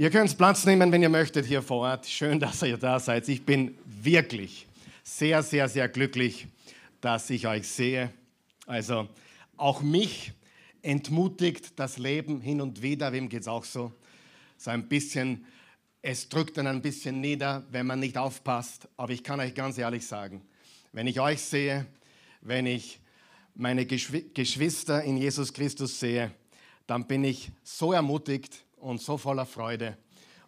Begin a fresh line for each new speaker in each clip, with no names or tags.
Ihr könnt Platz nehmen, wenn ihr möchtet, hier vor Ort. Schön, dass ihr da seid. Ich bin wirklich sehr, sehr, sehr glücklich, dass ich euch sehe. Also auch mich entmutigt das Leben hin und wieder. Wem geht es auch so? So ein bisschen, es drückt dann ein bisschen nieder, wenn man nicht aufpasst. Aber ich kann euch ganz ehrlich sagen, wenn ich euch sehe, wenn ich meine Geschwister in Jesus Christus sehe, dann bin ich so ermutigt und so voller Freude.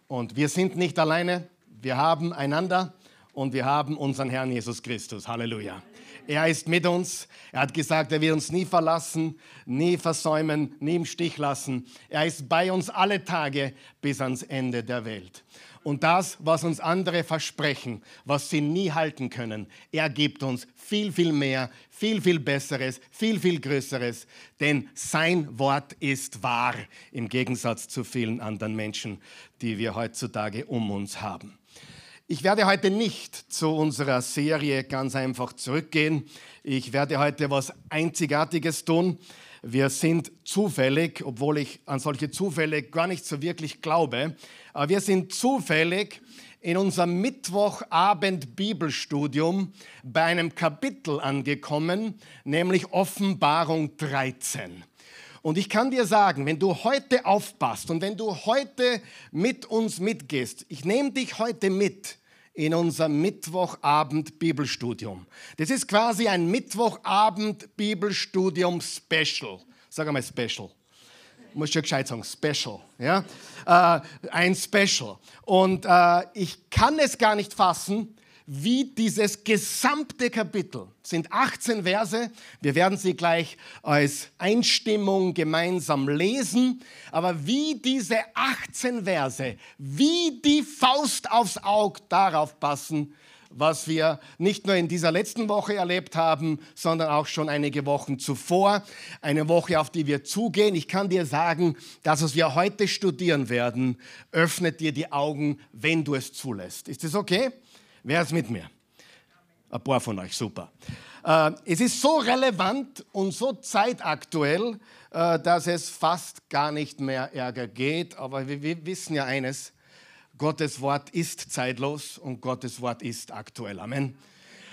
Und wir sind nicht alleine, wir haben einander und wir haben unseren Herrn Jesus Christus. Halleluja. Er ist mit uns. Er hat gesagt, er wird uns nie verlassen, nie versäumen, nie im Stich lassen. Er ist bei uns alle Tage bis ans Ende der Welt. Und das, was uns andere versprechen, was sie nie halten können, er gibt uns viel, viel mehr, viel, viel Besseres, viel, viel Größeres. Denn sein Wort ist wahr im Gegensatz zu vielen anderen Menschen, die wir heutzutage um uns haben. Ich werde heute nicht zu unserer Serie ganz einfach zurückgehen. Ich werde heute was Einzigartiges tun. Wir sind zufällig, obwohl ich an solche Zufälle gar nicht so wirklich glaube, wir sind zufällig in unserem Mittwochabend Bibelstudium bei einem Kapitel angekommen, nämlich Offenbarung 13. Und ich kann dir sagen, wenn du heute aufpasst und wenn du heute mit uns mitgehst, ich nehme dich heute mit in unserem Mittwochabend Bibelstudium. Das ist quasi ein Mittwochabend Bibelstudium Special. Sag einmal Special. Muss ja gescheit sagen, Special. Ja? Äh, ein Special. Und äh, ich kann es gar nicht fassen, wie dieses gesamte Kapitel, sind 18 Verse, wir werden sie gleich als Einstimmung gemeinsam lesen, aber wie diese 18 Verse, wie die Faust aufs Auge darauf passen, was wir nicht nur in dieser letzten Woche erlebt haben, sondern auch schon einige Wochen zuvor. Eine Woche, auf die wir zugehen. Ich kann dir sagen, das, was wir heute studieren werden, öffnet dir die Augen, wenn du es zulässt. Ist das okay? Wer ist mit mir? Ein paar von euch, super. Äh, es ist so relevant und so zeitaktuell, äh, dass es fast gar nicht mehr Ärger geht. Aber wir wissen ja eines, Gottes Wort ist zeitlos und Gottes Wort ist aktuell. Amen.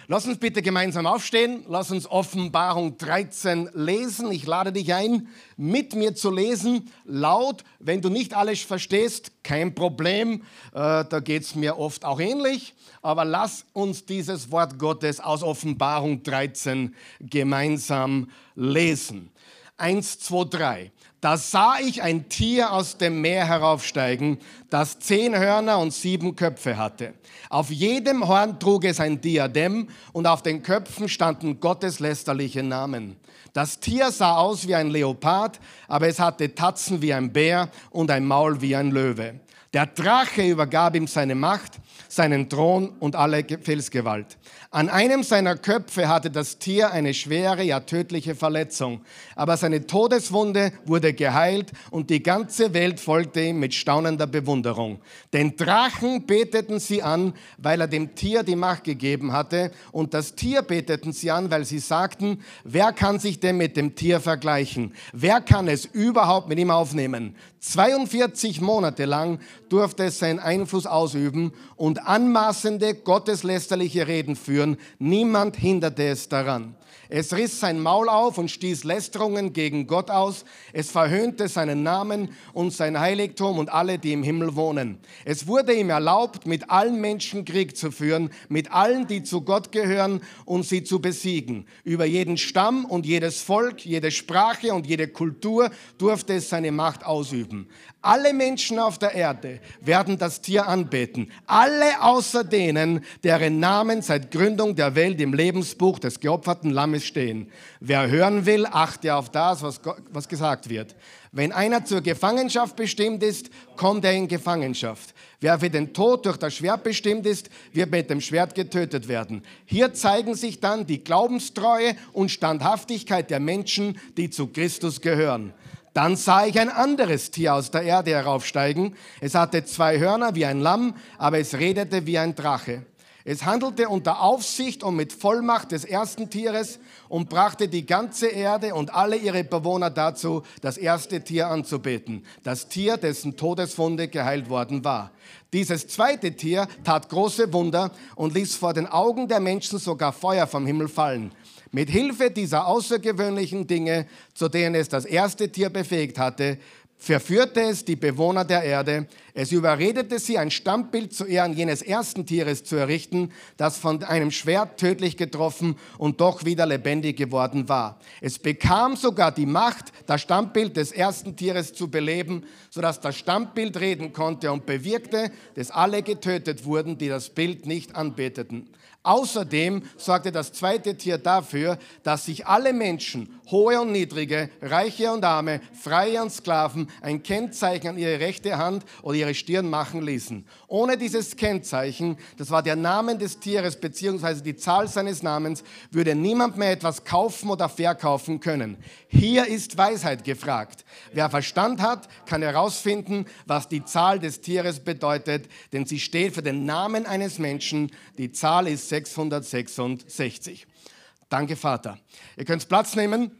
Lass uns bitte gemeinsam aufstehen. Lass uns Offenbarung 13 lesen. Ich lade dich ein, mit mir zu lesen, laut. Wenn du nicht alles verstehst, kein Problem. Äh, da geht es mir oft auch ähnlich. Aber lass uns dieses Wort Gottes aus Offenbarung 13 gemeinsam lesen. Eins, zwei, drei. Da sah ich ein Tier aus dem Meer heraufsteigen, das zehn Hörner und sieben Köpfe hatte. Auf jedem Horn trug es ein Diadem und auf den Köpfen standen gotteslästerliche Namen. Das Tier sah aus wie ein Leopard, aber es hatte Tatzen wie ein Bär und ein Maul wie ein Löwe. Der Drache übergab ihm seine Macht, seinen Thron und alle Felsgewalt. An einem seiner Köpfe hatte das Tier eine schwere, ja tödliche Verletzung, aber seine Todeswunde wurde geheilt und die ganze Welt folgte ihm mit staunender Bewunderung. Den Drachen beteten sie an, weil er dem Tier die Macht gegeben hatte und das Tier beteten sie an, weil sie sagten, wer kann sich denn mit dem Tier vergleichen? Wer kann es überhaupt mit ihm aufnehmen? 42 Monate lang durfte es seinen Einfluss ausüben und anmaßende, gotteslästerliche Reden führen. Niemand hinderte es daran. Es riss sein Maul auf und stieß Lästerungen gegen Gott aus. Es verhöhnte seinen Namen und sein Heiligtum und alle, die im Himmel wohnen. Es wurde ihm erlaubt, mit allen Menschen Krieg zu führen, mit allen, die zu Gott gehören und sie zu besiegen. Über jeden Stamm und jedes Volk, jede Sprache und jede Kultur durfte es seine Macht ausüben. Alle Menschen auf der Erde werden das Tier anbeten. Alle außer denen, deren Namen seit Gründung der Welt im Lebensbuch des geopferten Lammes stehen. Wer hören will, achte auf das, was, was gesagt wird. Wenn einer zur Gefangenschaft bestimmt ist, kommt er in Gefangenschaft. Wer für den Tod durch das Schwert bestimmt ist, wird mit dem Schwert getötet werden. Hier zeigen sich dann die Glaubenstreue und Standhaftigkeit der Menschen, die zu Christus gehören. Dann sah ich ein anderes Tier aus der Erde heraufsteigen. Es hatte zwei Hörner wie ein Lamm, aber es redete wie ein Drache. Es handelte unter Aufsicht und mit Vollmacht des ersten Tieres und brachte die ganze Erde und alle ihre Bewohner dazu, das erste Tier anzubeten, das Tier, dessen Todeswunde geheilt worden war. Dieses zweite Tier tat große Wunder und ließ vor den Augen der Menschen sogar Feuer vom Himmel fallen. Mit Hilfe dieser außergewöhnlichen Dinge, zu denen es das erste Tier befähigt hatte, verführte es die Bewohner der Erde, es überredete sie, ein Stammbild zu Ehren jenes ersten Tieres zu errichten, das von einem Schwert tödlich getroffen und doch wieder lebendig geworden war. Es bekam sogar die Macht, das Stammbild des ersten Tieres zu beleben, sodass das Stammbild reden konnte und bewirkte, dass alle getötet wurden, die das Bild nicht anbeteten. Außerdem sorgte das zweite Tier dafür, dass sich alle Menschen, hohe und niedrige, reiche und arme, freie und Sklaven, ein Kennzeichen an ihre rechte Hand oder ihre Stirn machen ließen. Ohne dieses Kennzeichen, das war der Name des Tieres bzw. die Zahl seines Namens, würde niemand mehr etwas kaufen oder verkaufen können. Hier ist Weisheit gefragt. Wer Verstand hat, kann herausfinden, was die Zahl des Tieres bedeutet, denn sie steht für den Namen eines Menschen. Die Zahl ist 666. Danke, Vater. Ihr könnt Platz nehmen.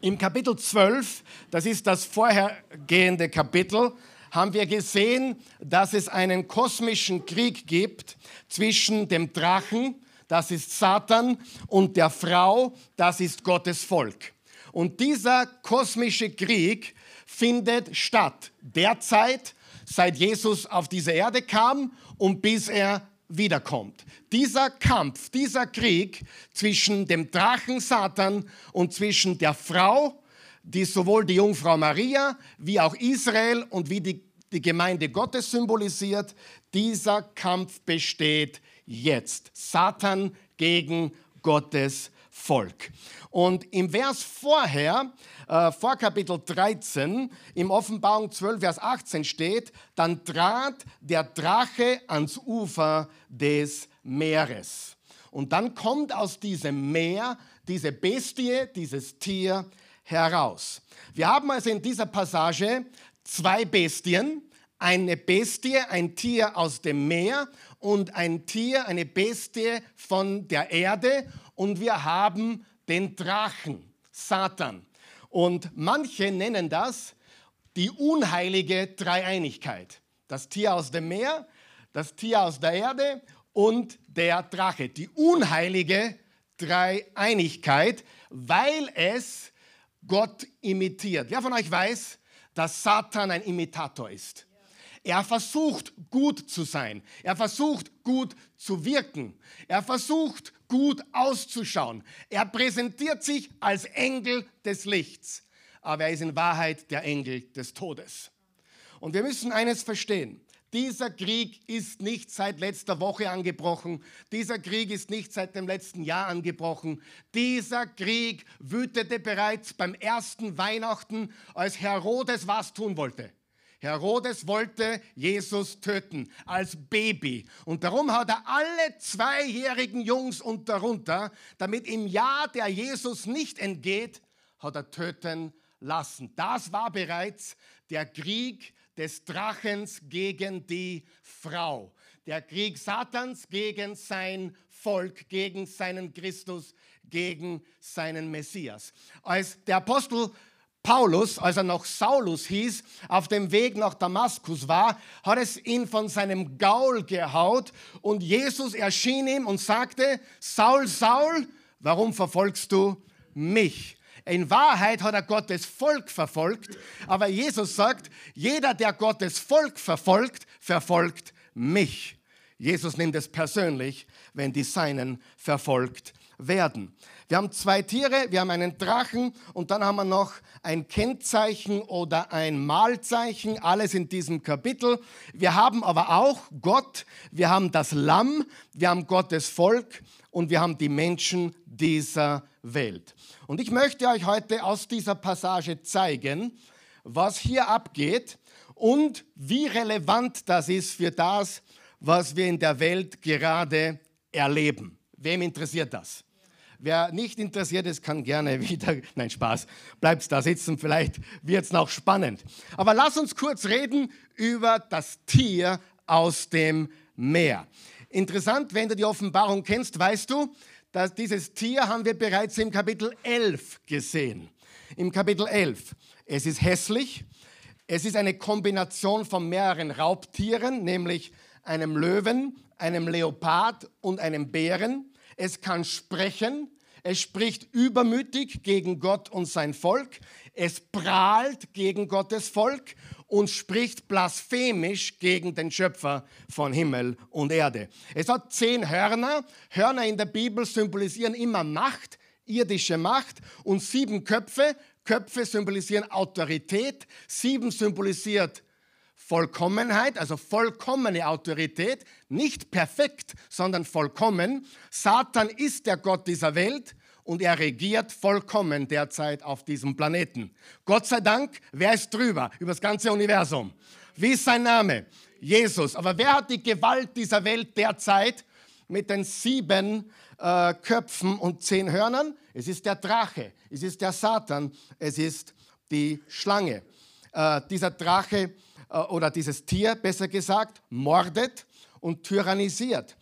Im Kapitel 12, das ist das vorhergehende Kapitel, haben wir gesehen, dass es einen kosmischen Krieg gibt zwischen dem Drachen, das ist Satan, und der Frau, das ist Gottes Volk. Und dieser kosmische Krieg findet statt derzeit, seit Jesus auf diese Erde kam und bis er wiederkommt. Dieser Kampf, dieser Krieg zwischen dem Drachen Satan und zwischen der Frau, die sowohl die Jungfrau Maria wie auch Israel und wie die, die Gemeinde Gottes symbolisiert, dieser Kampf besteht jetzt. Satan gegen Gottes Volk. Und im Vers vorher, äh, vor Kapitel 13, im Offenbarung 12, Vers 18 steht, dann trat der Drache ans Ufer des Meeres. Und dann kommt aus diesem Meer diese Bestie, dieses Tier heraus. Wir haben also in dieser Passage zwei Bestien, eine Bestie, ein Tier aus dem Meer und ein Tier, eine Bestie von der Erde und wir haben den Drachen, Satan. Und manche nennen das die unheilige Dreieinigkeit. Das Tier aus dem Meer, das Tier aus der Erde und der Drache. Die unheilige Dreieinigkeit, weil es Gott imitiert. Wer von euch weiß, dass Satan ein Imitator ist? Er versucht gut zu sein. Er versucht gut zu wirken. Er versucht gut auszuschauen. Er präsentiert sich als Engel des Lichts. Aber er ist in Wahrheit der Engel des Todes. Und wir müssen eines verstehen. Dieser Krieg ist nicht seit letzter Woche angebrochen. Dieser Krieg ist nicht seit dem letzten Jahr angebrochen. Dieser Krieg wütete bereits beim ersten Weihnachten, als Herodes was tun wollte. Herodes wollte Jesus töten als Baby. Und darum hat er alle zweijährigen Jungs und darunter, damit im Jahr, der Jesus nicht entgeht, hat er töten lassen. Das war bereits der Krieg des Drachens gegen die Frau. Der Krieg Satans gegen sein Volk, gegen seinen Christus, gegen seinen Messias. Als der Apostel Paulus, als er noch Saulus hieß, auf dem Weg nach Damaskus war, hat es ihn von seinem Gaul gehaut und Jesus erschien ihm und sagte, Saul, Saul, warum verfolgst du mich? In Wahrheit hat er Gottes Volk verfolgt, aber Jesus sagt, jeder, der Gottes Volk verfolgt, verfolgt mich. Jesus nimmt es persönlich, wenn die Seinen verfolgt werden. Wir haben zwei Tiere, wir haben einen Drachen und dann haben wir noch ein Kennzeichen oder ein Mahlzeichen, alles in diesem Kapitel. Wir haben aber auch Gott, wir haben das Lamm, wir haben Gottes Volk und wir haben die Menschen dieser Welt. Und ich möchte euch heute aus dieser Passage zeigen, was hier abgeht und wie relevant das ist für das, was wir in der Welt gerade erleben. Wem interessiert das? Wer nicht interessiert ist, kann gerne wieder. Nein, Spaß. Bleibst da sitzen, vielleicht wird es noch spannend. Aber lass uns kurz reden über das Tier aus dem Meer. Interessant, wenn du die Offenbarung kennst, weißt du, dass dieses Tier haben wir bereits im Kapitel 11 gesehen. Im Kapitel 11. Es ist hässlich. Es ist eine Kombination von mehreren Raubtieren, nämlich einem Löwen, einem Leopard und einem Bären. Es kann sprechen. Es spricht übermütig gegen Gott und sein Volk. Es prahlt gegen Gottes Volk und spricht blasphemisch gegen den Schöpfer von Himmel und Erde. Es hat zehn Hörner. Hörner in der Bibel symbolisieren immer Macht, irdische Macht und sieben Köpfe. Köpfe symbolisieren Autorität. Sieben symbolisiert Vollkommenheit, also vollkommene Autorität, nicht perfekt, sondern vollkommen. Satan ist der Gott dieser Welt und er regiert vollkommen derzeit auf diesem Planeten. Gott sei Dank, wer ist drüber über das ganze Universum? Wie ist sein Name? Jesus. Aber wer hat die Gewalt dieser Welt derzeit mit den sieben äh, Köpfen und zehn Hörnern? Es ist der Drache, es ist der Satan, es ist die Schlange. Äh, dieser Drache oder dieses Tier, besser gesagt, mordet und tyrannisiert.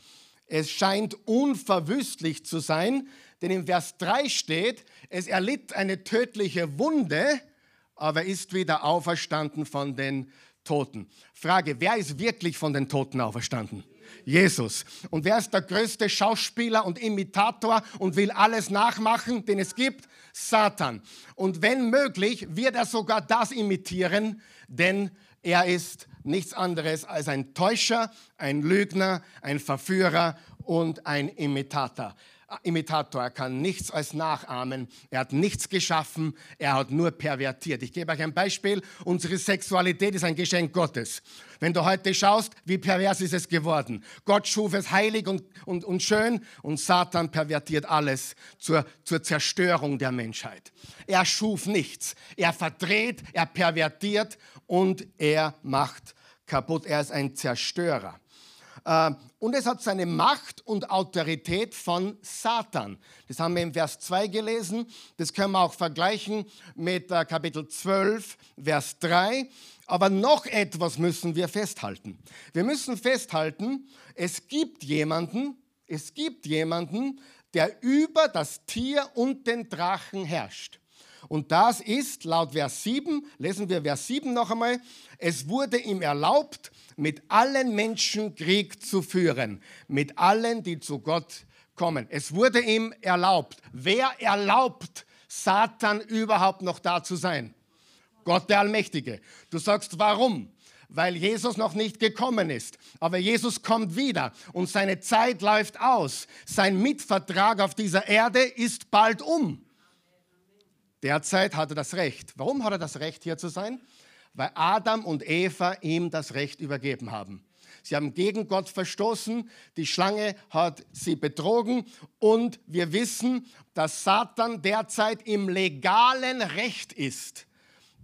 Es scheint unverwüstlich zu sein, denn im Vers 3 steht, es erlitt eine tödliche Wunde, aber ist wieder auferstanden von den Toten. Frage, wer ist wirklich von den Toten auferstanden? Jesus. Und wer ist der größte Schauspieler und Imitator und will alles nachmachen, den es gibt? Satan. Und wenn möglich, wird er sogar das imitieren, denn er ist nichts anderes als ein Täuscher, ein Lügner, ein Verführer und ein Imitator. Imitator, er kann nichts als nachahmen, er hat nichts geschaffen, er hat nur pervertiert. Ich gebe euch ein Beispiel, unsere Sexualität ist ein Geschenk Gottes. Wenn du heute schaust, wie pervers ist es geworden. Gott schuf es heilig und, und, und schön und Satan pervertiert alles zur, zur Zerstörung der Menschheit. Er schuf nichts, er verdreht, er pervertiert und er macht kaputt. Er ist ein Zerstörer. Äh, und es hat seine Macht und Autorität von Satan. Das haben wir im Vers 2 gelesen. Das können wir auch vergleichen mit äh, Kapitel 12, Vers 3. Aber noch etwas müssen wir festhalten. Wir müssen festhalten, es gibt jemanden, es gibt jemanden, der über das Tier und den Drachen herrscht. Und das ist laut Vers 7, lesen wir Vers 7 noch einmal, es wurde ihm erlaubt, mit allen Menschen Krieg zu führen, mit allen, die zu Gott kommen. Es wurde ihm erlaubt. Wer erlaubt Satan überhaupt noch da zu sein? Gott der Allmächtige. Du sagst, warum? Weil Jesus noch nicht gekommen ist. Aber Jesus kommt wieder und seine Zeit läuft aus. Sein Mitvertrag auf dieser Erde ist bald um. Derzeit hat er das Recht. Warum hat er das Recht, hier zu sein? Weil Adam und Eva ihm das Recht übergeben haben. Sie haben gegen Gott verstoßen, die Schlange hat sie betrogen und wir wissen, dass Satan derzeit im legalen Recht ist,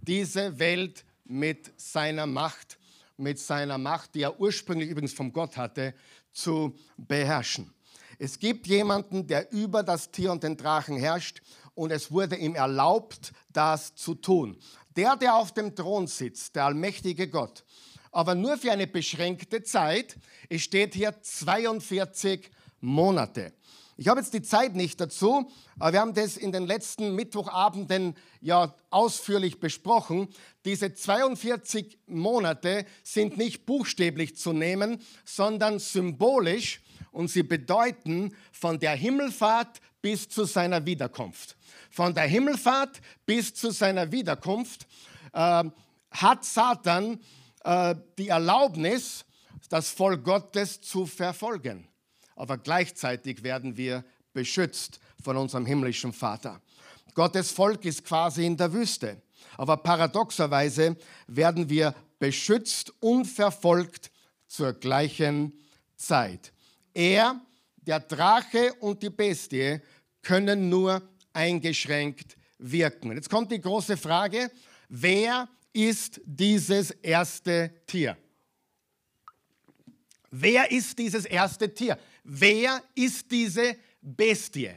diese Welt mit seiner Macht, mit seiner Macht, die er ursprünglich übrigens von Gott hatte, zu beherrschen. Es gibt jemanden, der über das Tier und den Drachen herrscht und es wurde ihm erlaubt, das zu tun. Der, der auf dem Thron sitzt, der allmächtige Gott, aber nur für eine beschränkte Zeit, es steht hier 42 Monate. Ich habe jetzt die Zeit nicht dazu, aber wir haben das in den letzten Mittwochabenden ja ausführlich besprochen. Diese 42 Monate sind nicht buchstäblich zu nehmen, sondern symbolisch und sie bedeuten von der Himmelfahrt bis zu seiner Wiederkunft von der Himmelfahrt bis zu seiner Wiederkunft, äh, hat Satan äh, die Erlaubnis, das Volk Gottes zu verfolgen. Aber gleichzeitig werden wir beschützt von unserem himmlischen Vater. Gottes Volk ist quasi in der Wüste. Aber paradoxerweise werden wir beschützt und verfolgt zur gleichen Zeit. Er, der Drache und die Bestie können nur eingeschränkt wirken. Jetzt kommt die große Frage, wer ist dieses erste Tier? Wer ist dieses erste Tier? Wer ist diese Bestie?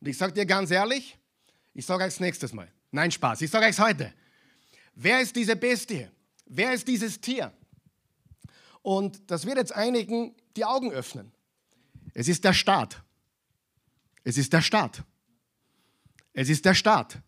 Und ich sage dir ganz ehrlich, ich sage euch nächstes Mal. Nein, Spaß, ich sage euch heute. Wer ist diese Bestie? Wer ist dieses Tier? Und das wird jetzt einigen die Augen öffnen. Es ist der Staat. Es ist der Staat. Es ist der Staat.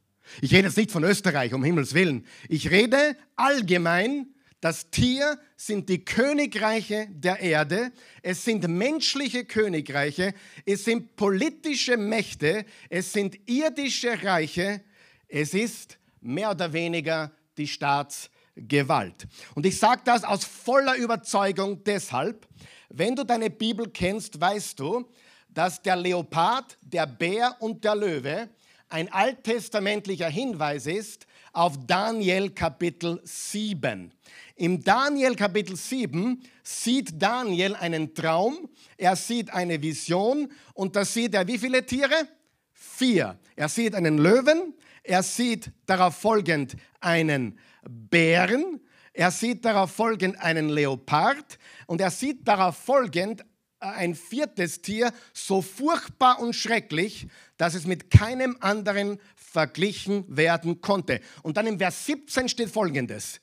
Ich rede jetzt nicht von Österreich, um Himmels Willen. Ich rede allgemein, das Tier sind die Königreiche der Erde, es sind menschliche Königreiche, es sind politische Mächte, es sind irdische Reiche, es ist mehr oder weniger die Staatsgewalt. Und ich sage das aus voller Überzeugung deshalb, wenn du deine Bibel kennst, weißt du, dass der Leopard, der Bär und der Löwe ein alttestamentlicher Hinweis ist auf Daniel Kapitel 7. Im Daniel Kapitel 7 sieht Daniel einen Traum, er sieht eine Vision und da sieht er wie viele Tiere? Vier. Er sieht einen Löwen, er sieht darauf folgend einen Bären, er sieht darauf folgend einen Leopard und er sieht darauf folgend ein viertes Tier so furchtbar und schrecklich, dass es mit keinem anderen verglichen werden konnte. Und dann im Vers 17 steht folgendes.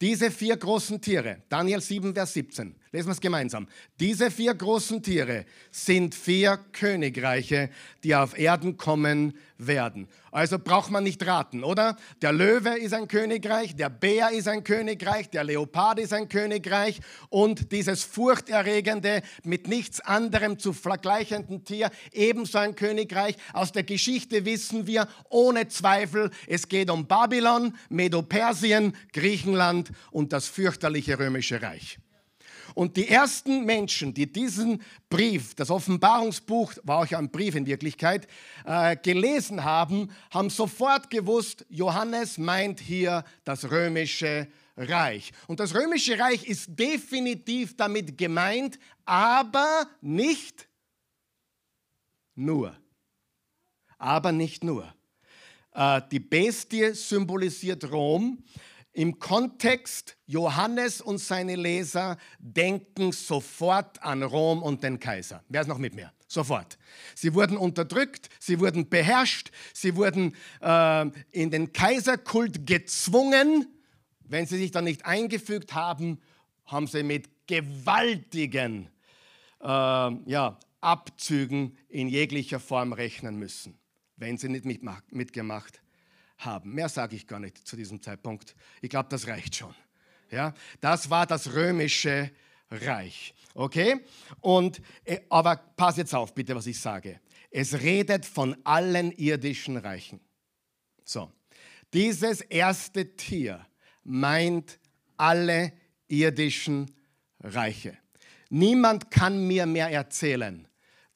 Diese vier großen Tiere, Daniel 7, Vers 17, lesen wir es gemeinsam. Diese vier großen Tiere sind vier Königreiche, die auf Erden kommen werden. Also braucht man nicht raten, oder? Der Löwe ist ein Königreich, der Bär ist ein Königreich, der Leopard ist ein Königreich und dieses furchterregende, mit nichts anderem zu vergleichenden Tier ebenso ein Königreich. Aus der Geschichte wissen wir ohne Zweifel, es geht um Babylon, Medo-Persien, Griechenland und das fürchterliche römische Reich. Und die ersten Menschen, die diesen Brief, das Offenbarungsbuch, war auch ein Brief in Wirklichkeit, äh, gelesen haben, haben sofort gewusst, Johannes meint hier das römische Reich. Und das römische Reich ist definitiv damit gemeint, aber nicht nur. Aber nicht nur. Äh, die Bestie symbolisiert Rom. Im Kontext, Johannes und seine Leser denken sofort an Rom und den Kaiser. Wer ist noch mit mir? Sofort. Sie wurden unterdrückt, sie wurden beherrscht, sie wurden äh, in den Kaiserkult gezwungen. Wenn sie sich dann nicht eingefügt haben, haben sie mit gewaltigen äh, ja, Abzügen in jeglicher Form rechnen müssen, wenn sie nicht mitgemacht haben. Mehr sage ich gar nicht zu diesem Zeitpunkt. Ich glaube, das reicht schon. Ja, das war das römische Reich. Okay? Und, äh, aber pass jetzt auf, bitte, was ich sage. Es redet von allen irdischen Reichen. So. Dieses erste Tier meint alle irdischen Reiche. Niemand kann mir mehr erzählen,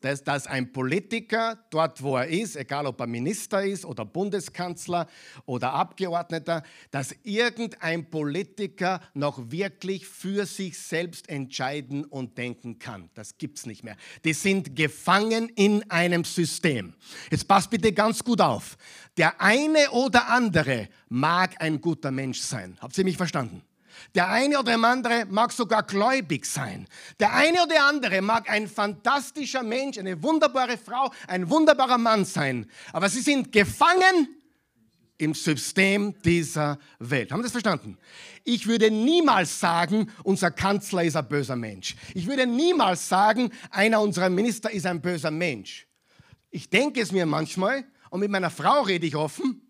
dass, dass ein Politiker dort, wo er ist, egal ob er Minister ist oder Bundeskanzler oder Abgeordneter, dass irgendein Politiker noch wirklich für sich selbst entscheiden und denken kann. Das gibt es nicht mehr. Die sind gefangen in einem System. Jetzt passt bitte ganz gut auf. Der eine oder andere mag ein guter Mensch sein. Habt ihr mich verstanden? Der eine oder andere mag sogar gläubig sein. Der eine oder andere mag ein fantastischer Mensch, eine wunderbare Frau, ein wunderbarer Mann sein. Aber sie sind gefangen im System dieser Welt. Haben Sie das verstanden? Ich würde niemals sagen, unser Kanzler ist ein böser Mensch. Ich würde niemals sagen, einer unserer Minister ist ein böser Mensch. Ich denke es mir manchmal und mit meiner Frau rede ich offen,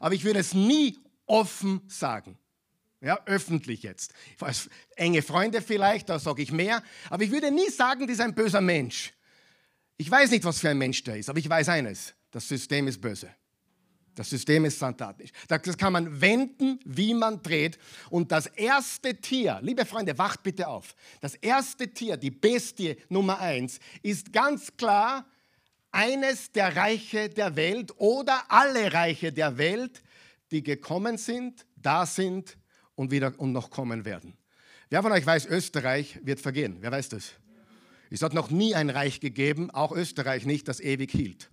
aber ich würde es nie offen sagen. Ja, öffentlich jetzt. Als enge Freunde vielleicht, da sage ich mehr. Aber ich würde nie sagen, das ist ein böser Mensch. Ich weiß nicht, was für ein Mensch der ist, aber ich weiß eines: Das System ist böse. Das System ist santatisch. Das kann man wenden, wie man dreht. Und das erste Tier, liebe Freunde, wacht bitte auf. Das erste Tier, die Bestie Nummer eins, ist ganz klar eines der Reiche der Welt oder alle Reiche der Welt, die gekommen sind, da sind und wieder und noch kommen werden. Wer von euch weiß, Österreich wird vergehen? Wer weiß das? Es hat noch nie ein Reich gegeben, auch Österreich nicht, das ewig hielt.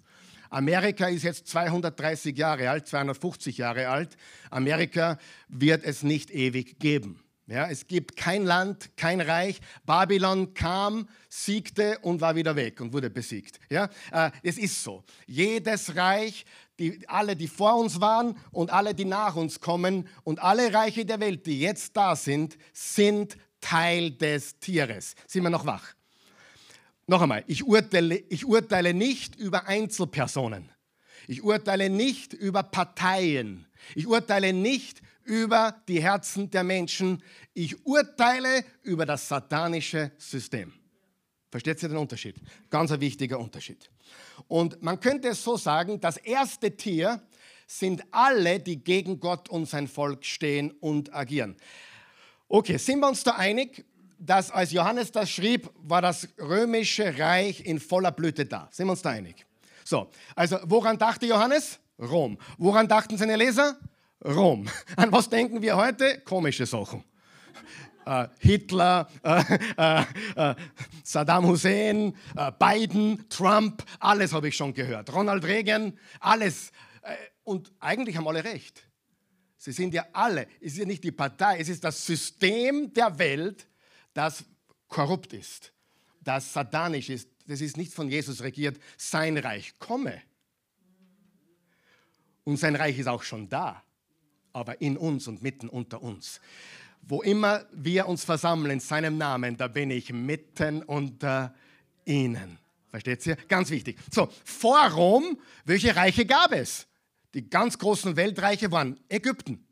Amerika ist jetzt 230 Jahre alt, 250 Jahre alt. Amerika wird es nicht ewig geben. Ja, es gibt kein Land, kein Reich. Babylon kam, siegte und war wieder weg und wurde besiegt. Ja, äh, es ist so. Jedes Reich die, alle, die vor uns waren und alle, die nach uns kommen und alle Reiche der Welt, die jetzt da sind, sind Teil des Tieres. Sind wir noch wach? noch einmal, ich urteile, ich urteile nicht über Einzelpersonen. Ich urteile nicht über Parteien. Ich urteile nicht über die Herzen der Menschen. Ich urteile über das satanische System. Versteht ihr den Unterschied? Ganz ein wichtiger Unterschied. Und man könnte es so sagen, das erste Tier sind alle, die gegen Gott und sein Volk stehen und agieren. Okay, sind wir uns da einig, dass als Johannes das schrieb, war das römische Reich in voller Blüte da? Sind wir uns da einig? So, also woran dachte Johannes? Rom. Woran dachten seine Leser? Rom. An was denken wir heute? Komische Sachen. Uh, Hitler, uh, uh, Saddam Hussein, Biden, Trump, alles habe ich schon gehört. Ronald Reagan, alles. Äh, und eigentlich haben alle recht. Sie sind ja alle, es ist ja nicht die Partei, es ist das System der Welt, das korrupt ist, das satanisch ist. Das ist nicht von Jesus regiert. Sein Reich komme. Und sein Reich ist auch schon da, aber in uns und mitten unter uns. Wo immer wir uns versammeln in seinem Namen, da bin ich mitten unter ihnen. Versteht ihr? Ganz wichtig. So, vor Rom, welche Reiche gab es? Die ganz großen Weltreiche waren Ägypten.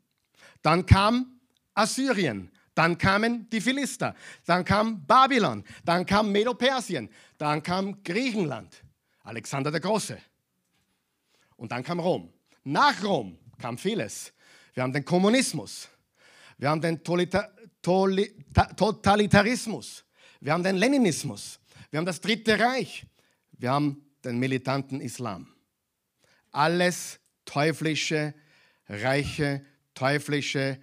Dann kam Assyrien. Dann kamen die Philister. Dann kam Babylon. Dann kam Medo-Persien. Dann kam Griechenland. Alexander der Große. Und dann kam Rom. Nach Rom kam vieles. Wir haben den Kommunismus. Wir haben den Totalitarismus. Wir haben den Leninismus. Wir haben das Dritte Reich. Wir haben den militanten Islam. Alles teuflische Reiche, teuflische,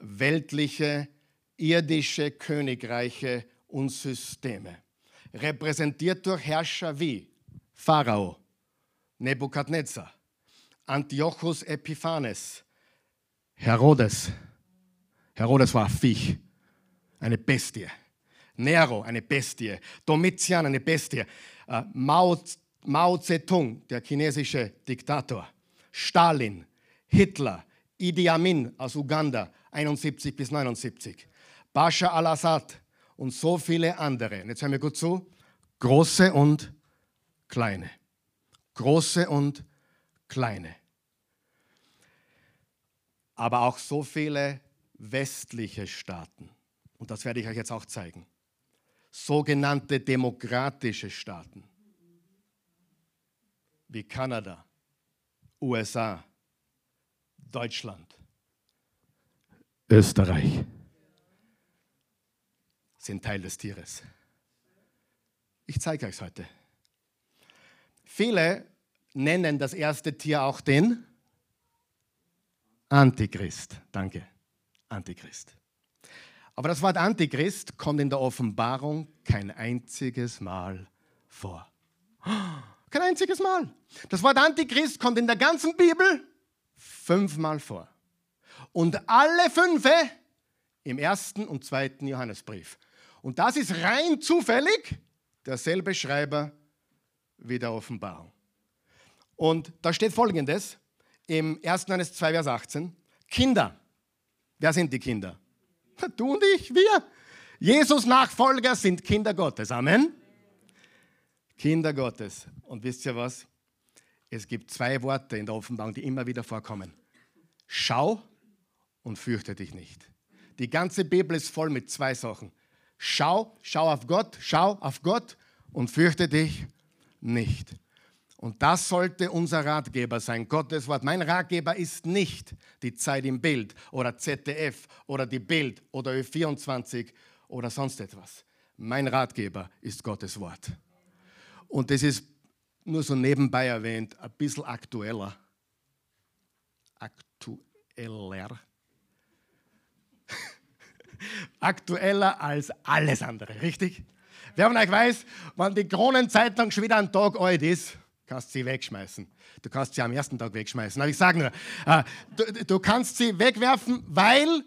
weltliche, irdische Königreiche und Systeme. Repräsentiert durch Herrscher wie Pharao, Nebukadnezar, Antiochus Epiphanes, Herodes. Herodes war Viech, eine Bestie. Nero, eine Bestie. Domitian, eine Bestie. Uh, Mao, Mao Zedong, der chinesische Diktator. Stalin, Hitler, Idi Amin aus Uganda, 71 bis 79. Bashar al-Assad und so viele andere. Und jetzt hören wir gut zu. Große und kleine. Große und kleine aber auch so viele westliche Staaten. Und das werde ich euch jetzt auch zeigen. Sogenannte demokratische Staaten wie Kanada, USA, Deutschland, Österreich sind Teil des Tieres. Ich zeige euch es heute. Viele nennen das erste Tier auch den Antichrist. Danke. Antichrist. Aber das Wort Antichrist kommt in der Offenbarung kein einziges Mal vor. Kein einziges Mal. Das Wort Antichrist kommt in der ganzen Bibel fünfmal vor. Und alle fünfe im ersten und zweiten Johannesbrief. Und das ist rein zufällig derselbe Schreiber wie der Offenbarung. Und da steht folgendes: im 1. Johannes 2, Vers 18. Kinder. Wer sind die Kinder? Du und ich, wir. Jesus Nachfolger sind Kinder Gottes. Amen. Kinder Gottes. Und wisst ihr was? Es gibt zwei Worte in der Offenbarung, die immer wieder vorkommen. Schau und fürchte dich nicht. Die ganze Bibel ist voll mit zwei Sachen. Schau, schau auf Gott, schau auf Gott und fürchte dich nicht. Und das sollte unser Ratgeber sein, Gottes Wort. Mein Ratgeber ist nicht die Zeit im Bild oder ZDF oder die Bild oder Ö24 oder sonst etwas. Mein Ratgeber ist Gottes Wort. Und das ist nur so nebenbei erwähnt, ein bisschen aktueller. Aktueller. Aktueller als alles andere, richtig? Wer von euch weiß, wann die Kronenzeitung schon wieder ein Tag alt ist, kannst sie wegschmeißen. Du kannst sie am ersten Tag wegschmeißen. Aber ich sage nur, äh, du, du kannst sie wegwerfen, weil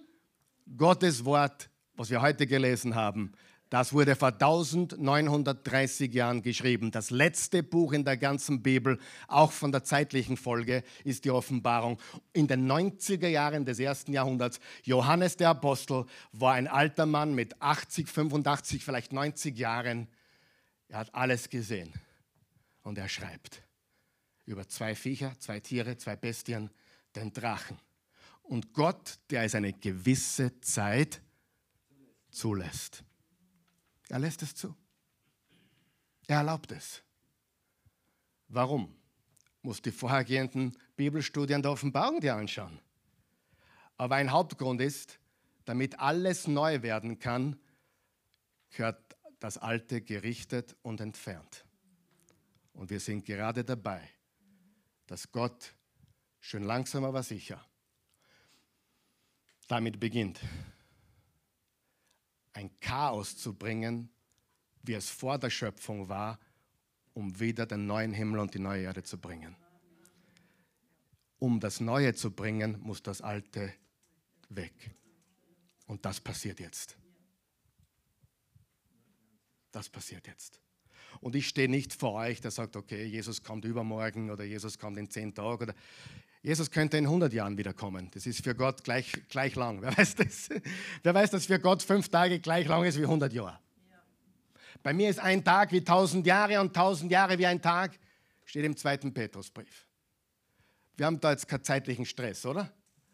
Gottes Wort, was wir heute gelesen haben, das wurde vor 1930 Jahren geschrieben. Das letzte Buch in der ganzen Bibel, auch von der zeitlichen Folge, ist die Offenbarung. In den 90er Jahren des ersten Jahrhunderts, Johannes der Apostel war ein alter Mann mit 80, 85, vielleicht 90 Jahren Er hat alles gesehen. Und er schreibt über zwei Viecher, zwei Tiere, zwei Bestien, den Drachen. Und Gott, der es eine gewisse Zeit zulässt. Er lässt es zu. Er erlaubt es. Warum? Muss die vorhergehenden Bibelstudien der Offenbarung dir anschauen. Aber ein Hauptgrund ist, damit alles neu werden kann, gehört das Alte gerichtet und entfernt. Und wir sind gerade dabei, dass Gott schön langsam, aber sicher damit beginnt, ein Chaos zu bringen, wie es vor der Schöpfung war, um wieder den neuen Himmel und die neue Erde zu bringen. Um das Neue zu bringen, muss das Alte weg. Und das passiert jetzt. Das passiert jetzt. Und ich stehe nicht vor euch, der sagt, okay, Jesus kommt übermorgen oder Jesus kommt in zehn Tagen. Oder Jesus könnte in 100 Jahren wiederkommen. Das ist für Gott gleich, gleich lang. Wer weiß das? Wer weiß, dass für Gott fünf Tage gleich lang ist wie 100 Jahre? Bei mir ist ein Tag wie tausend Jahre und tausend Jahre wie ein Tag, steht im zweiten Petrusbrief. Wir haben da jetzt keinen zeitlichen Stress, oder?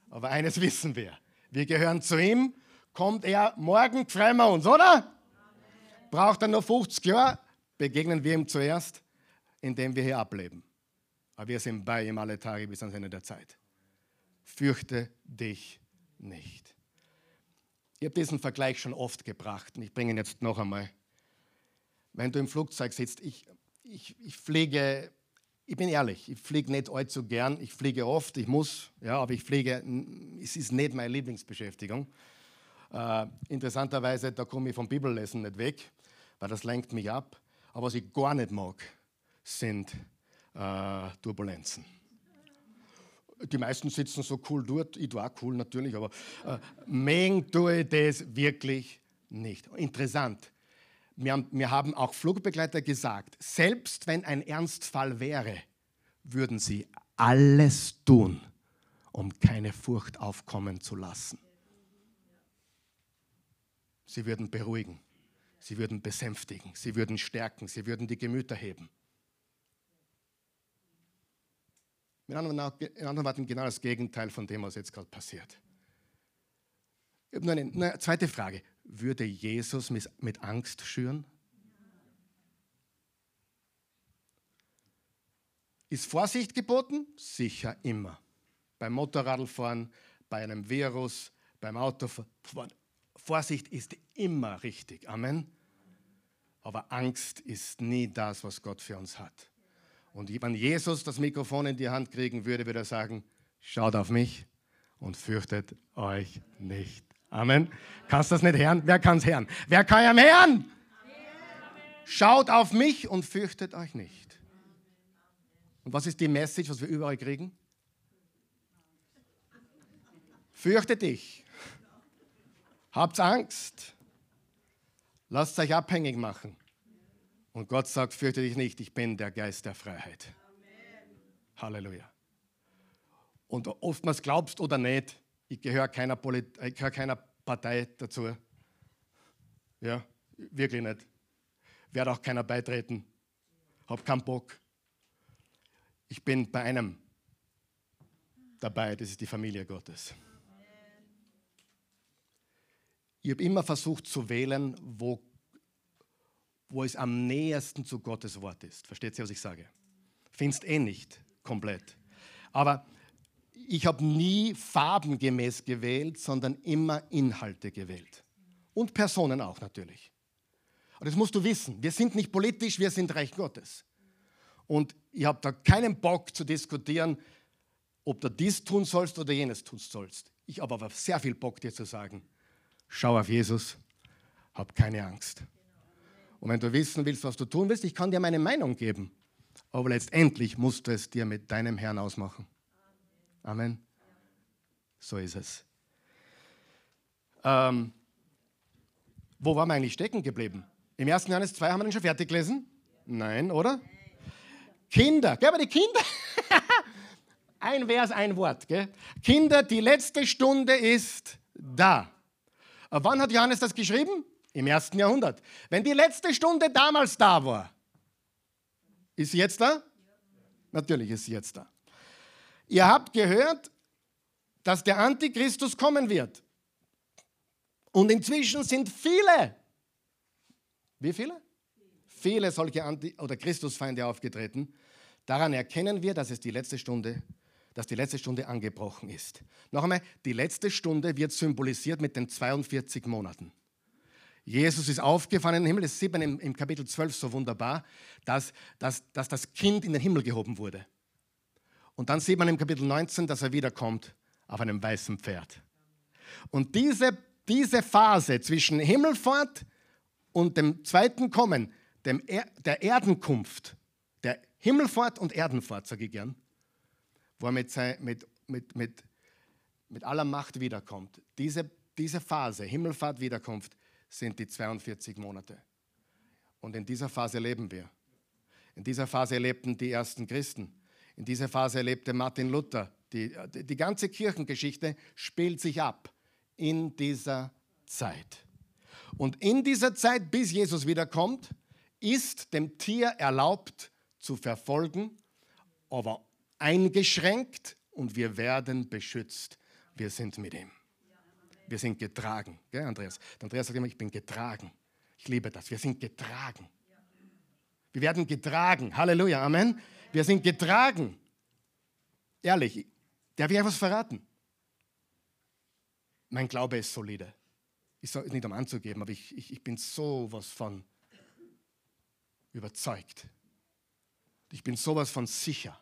Aber eines wissen wir. Wir gehören zu ihm, kommt er morgen, freuen wir uns, oder? Braucht er nur 50 Jahre, begegnen wir ihm zuerst, indem wir hier ableben. Aber wir sind bei ihm alle Tage bis ans Ende der Zeit. Fürchte dich nicht. Ich habe diesen Vergleich schon oft gebracht und ich bringe ihn jetzt noch einmal. Wenn du im Flugzeug sitzt, ich, ich, ich fliege, ich bin ehrlich, ich fliege nicht allzu gern, ich fliege oft, ich muss, ja, aber ich fliege, es ist nicht meine Lieblingsbeschäftigung. Äh, interessanterweise, da komme ich vom Bibellesen nicht weg, weil das lenkt mich ab. Aber was ich gar nicht mag, sind äh, Turbulenzen. Die meisten sitzen so cool dort, ich war cool natürlich, aber äh, mengen tue ich das wirklich nicht. Interessant. Wir wir haben auch Flugbegleiter gesagt, selbst wenn ein Ernstfall wäre, würden sie alles tun, um keine Furcht aufkommen zu lassen. Sie würden beruhigen, sie würden besänftigen, sie würden stärken, sie würden die Gemüter heben. Mit anderen Worten, genau das Gegenteil von dem, was jetzt gerade passiert. Ich habe eine, eine zweite Frage. Würde Jesus mit Angst schüren? Ist Vorsicht geboten? Sicher immer. Beim Motorradfahren, bei einem Virus, beim Autofahren. Vorsicht ist immer richtig. Amen. Aber Angst ist nie das, was Gott für uns hat. Und wenn Jesus das Mikrofon in die Hand kriegen würde, würde er sagen, schaut auf mich und fürchtet euch nicht. Amen. Kannst du das nicht hören? Wer kann es hören? Wer kann am hören? Schaut auf mich und fürchtet euch nicht. Und was ist die Message, was wir überall kriegen? Fürchtet dich. Habt Angst. Lasst euch abhängig machen. Und Gott sagt, fürchte dich nicht, ich bin der Geist der Freiheit. Amen. Halleluja. Und oftmals glaubst oder nicht, ich gehöre keiner, Polit ich gehöre keiner Partei dazu. Ja, wirklich nicht. Werde auch keiner beitreten. Hab keinen Bock. Ich bin bei einem dabei, das ist die Familie Gottes. Ich habe immer versucht zu wählen, wo wo es am nähersten zu Gottes Wort ist. Versteht ihr, was ich sage? Findest eh nicht komplett. Aber ich habe nie farbengemäß gewählt, sondern immer Inhalte gewählt. Und Personen auch natürlich. Und das musst du wissen. Wir sind nicht politisch, wir sind Reich Gottes. Und ich habe da keinen Bock zu diskutieren, ob du dies tun sollst oder jenes tun sollst. Ich habe aber sehr viel Bock, dir zu sagen, schau auf Jesus, hab keine Angst. Und wenn du wissen willst, was du tun willst, ich kann dir meine Meinung geben. Aber letztendlich musst du es dir mit deinem Herrn ausmachen. Amen. So ist es. Ähm, wo waren wir eigentlich stecken geblieben? Im 1. Johannes 2 haben wir den schon fertig gelesen? Nein, oder? Kinder, gell, aber die Kinder. ein Vers, ein Wort. Gell? Kinder, die letzte Stunde ist da. Wann hat Johannes das geschrieben? Im ersten Jahrhundert. Wenn die letzte Stunde damals da war, ist sie jetzt da? Natürlich ist sie jetzt da. Ihr habt gehört, dass der Antichristus kommen wird. Und inzwischen sind viele, wie viele? Viele solche Anti- oder Christusfeinde aufgetreten. Daran erkennen wir, dass es die letzte Stunde, dass die letzte Stunde angebrochen ist. Noch einmal, die letzte Stunde wird symbolisiert mit den 42 Monaten. Jesus ist aufgefahren in den Himmel. Das sieht man im, im Kapitel 12 so wunderbar, dass, dass, dass das Kind in den Himmel gehoben wurde. Und dann sieht man im Kapitel 19, dass er wiederkommt auf einem weißen Pferd. Und diese, diese Phase zwischen Himmelfahrt und dem zweiten Kommen, dem er der Erdenkunft, der Himmelfahrt und Erdenfahrt, sage ich gern, wo er mit, mit, mit, mit, mit aller Macht wiederkommt. Diese, diese Phase, Himmelfahrt, Wiederkunft, sind die 42 Monate. Und in dieser Phase leben wir. In dieser Phase lebten die ersten Christen. In dieser Phase erlebte Martin Luther. Die, die ganze Kirchengeschichte spielt sich ab in dieser Zeit. Und in dieser Zeit, bis Jesus wiederkommt, ist dem Tier erlaubt zu verfolgen, aber eingeschränkt und wir werden beschützt. Wir sind mit ihm. Wir sind getragen. Gell, Andreas? Der Andreas sagt immer, ich bin getragen. Ich liebe das. Wir sind getragen. Wir werden getragen. Halleluja. Amen. Wir sind getragen. Ehrlich, darf ich etwas verraten? Mein Glaube ist solide. Ich soll es nicht um anzugeben, aber ich, ich, ich bin sowas von überzeugt. Ich bin sowas von sicher.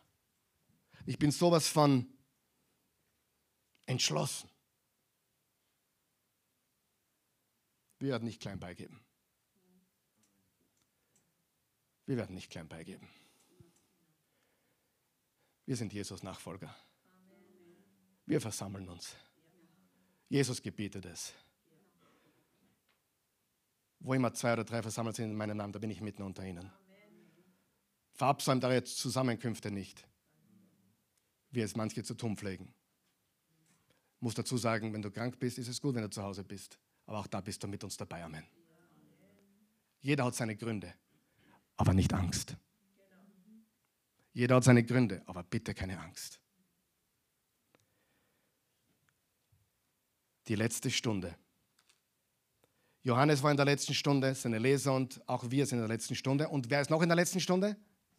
Ich bin sowas von entschlossen. Wir werden nicht klein beigeben. Wir werden nicht klein beigeben. Wir sind Jesus Nachfolger. Wir versammeln uns. Jesus gebietet es. Wo immer zwei oder drei versammelt sind in meinem Namen, da bin ich mitten unter ihnen. Verabsäumt eure Zusammenkünfte nicht, wie es manche zu tun pflegen. Ich muss dazu sagen, wenn du krank bist, ist es gut, wenn du zu Hause bist. Aber auch da bist du mit uns dabei. Amen. Jeder hat seine Gründe, aber nicht Angst. Jeder hat seine Gründe, aber bitte keine Angst. Die letzte Stunde. Johannes war in der letzten Stunde, seine Leser und auch wir sind in der letzten Stunde. Und wer ist noch in der letzten Stunde?